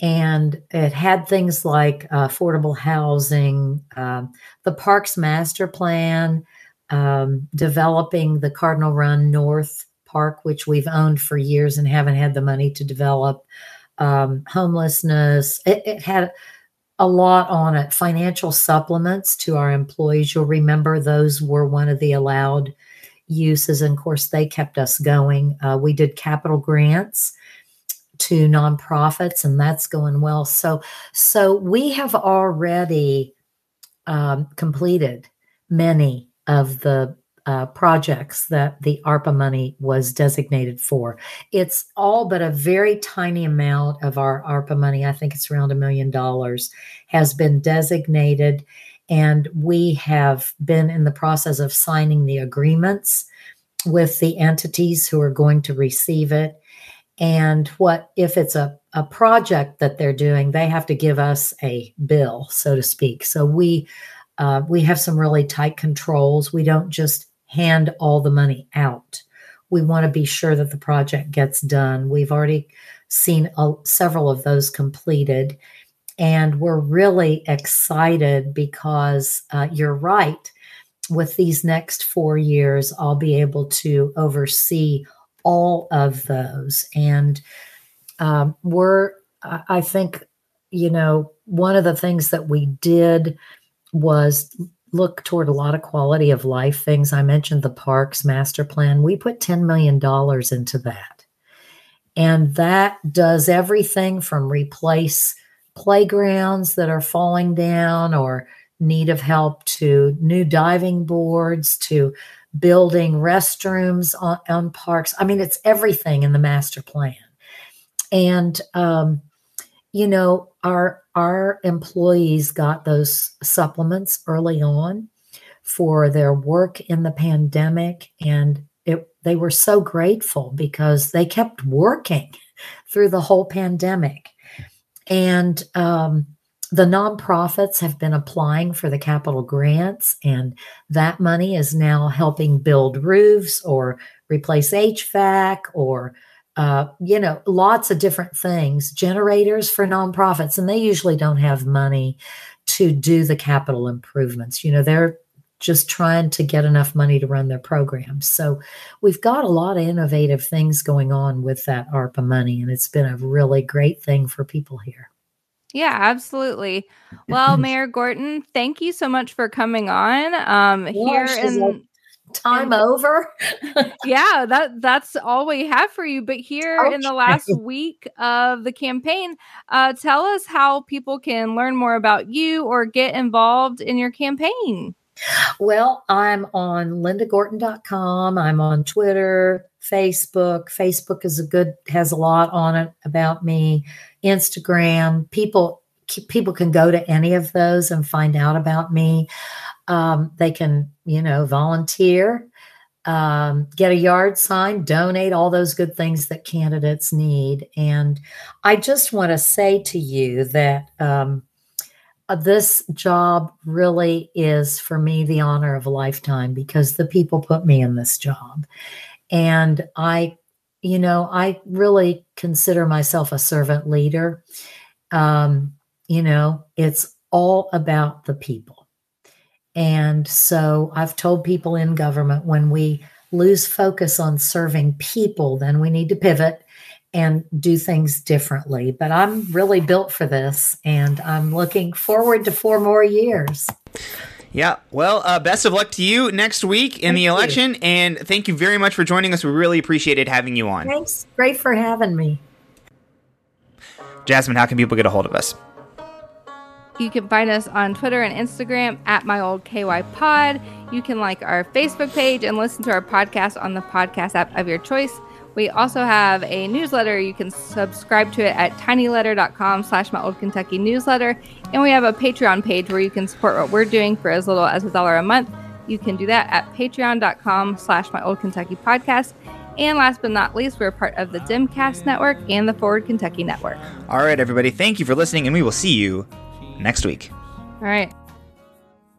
and it had things like uh, affordable housing um, the parks master plan um, developing the cardinal run north Park, which we've owned for years and haven't had the money to develop. Um, homelessness. It, it had a lot on it. Financial supplements to our employees. You'll remember those were one of the allowed uses. And of course, they kept us going. Uh, we did capital grants to nonprofits, and that's going well. So, so we have already um, completed many of the uh, projects that the ARPA money was designated for. It's all but a very tiny amount of our ARPA money, I think it's around a million dollars, has been designated. And we have been in the process of signing the agreements with the entities who are going to receive it. And what if it's a, a project that they're doing, they have to give us a bill, so to speak. So we uh, we have some really tight controls. We don't just hand all the money out. We want to be sure that the project gets done. We've already seen a, several of those completed, and we're really excited because uh, you're right. With these next four years, I'll be able to oversee all of those. And um, we're, I think, you know, one of the things that we did was look toward a lot of quality of life things. I mentioned the parks master plan. We put $10 million into that. And that does everything from replace playgrounds that are falling down or need of help to new diving boards to building restrooms on, on parks. I mean, it's everything in the master plan. And, um, you know, our our employees got those supplements early on for their work in the pandemic and it, they were so grateful because they kept working through the whole pandemic. And um, the nonprofits have been applying for the capital grants and that money is now helping build roofs or replace hvac or uh, you know, lots of different things, generators for nonprofits, and they usually don't have money to do the capital improvements. You know, they're just trying to get enough money to run their programs. So we've got a lot of innovative things going on with that ARPA money, and it's been a really great thing for people here. Yeah, absolutely. Well, Mayor Gorton, thank you so much for coming on. Um, here in time and, over. yeah, that that's all we have for you. But here okay. in the last week of the campaign, uh, tell us how people can learn more about you or get involved in your campaign. Well, I'm on lindagorton.com. I'm on Twitter, Facebook. Facebook is a good has a lot on it about me. Instagram. People people can go to any of those and find out about me. Um, they can, you know, volunteer, um, get a yard sign, donate, all those good things that candidates need. And I just want to say to you that um, uh, this job really is, for me, the honor of a lifetime because the people put me in this job. And I, you know, I really consider myself a servant leader. Um, you know, it's all about the people and so I've told people in government when we lose focus on serving people, then we need to pivot and do things differently. But I'm really built for this and I'm looking forward to four more years. Yeah. Well, uh, best of luck to you next week in thank the election. You. And thank you very much for joining us. We really appreciated having you on. Thanks. Great for having me. Jasmine, how can people get a hold of us? You can find us on Twitter and Instagram at my old KY pod. You can like our Facebook page and listen to our podcast on the podcast app of your choice. We also have a newsletter. You can subscribe to it at tinyletter.com slash my old Kentucky newsletter. And we have a Patreon page where you can support what we're doing for as little as a dollar a month. You can do that at patreon.com slash my old Kentucky podcast. And last but not least, we're part of the DemCast Network and the Forward Kentucky Network. All right, everybody. Thank you for listening, and we will see you next week. All right.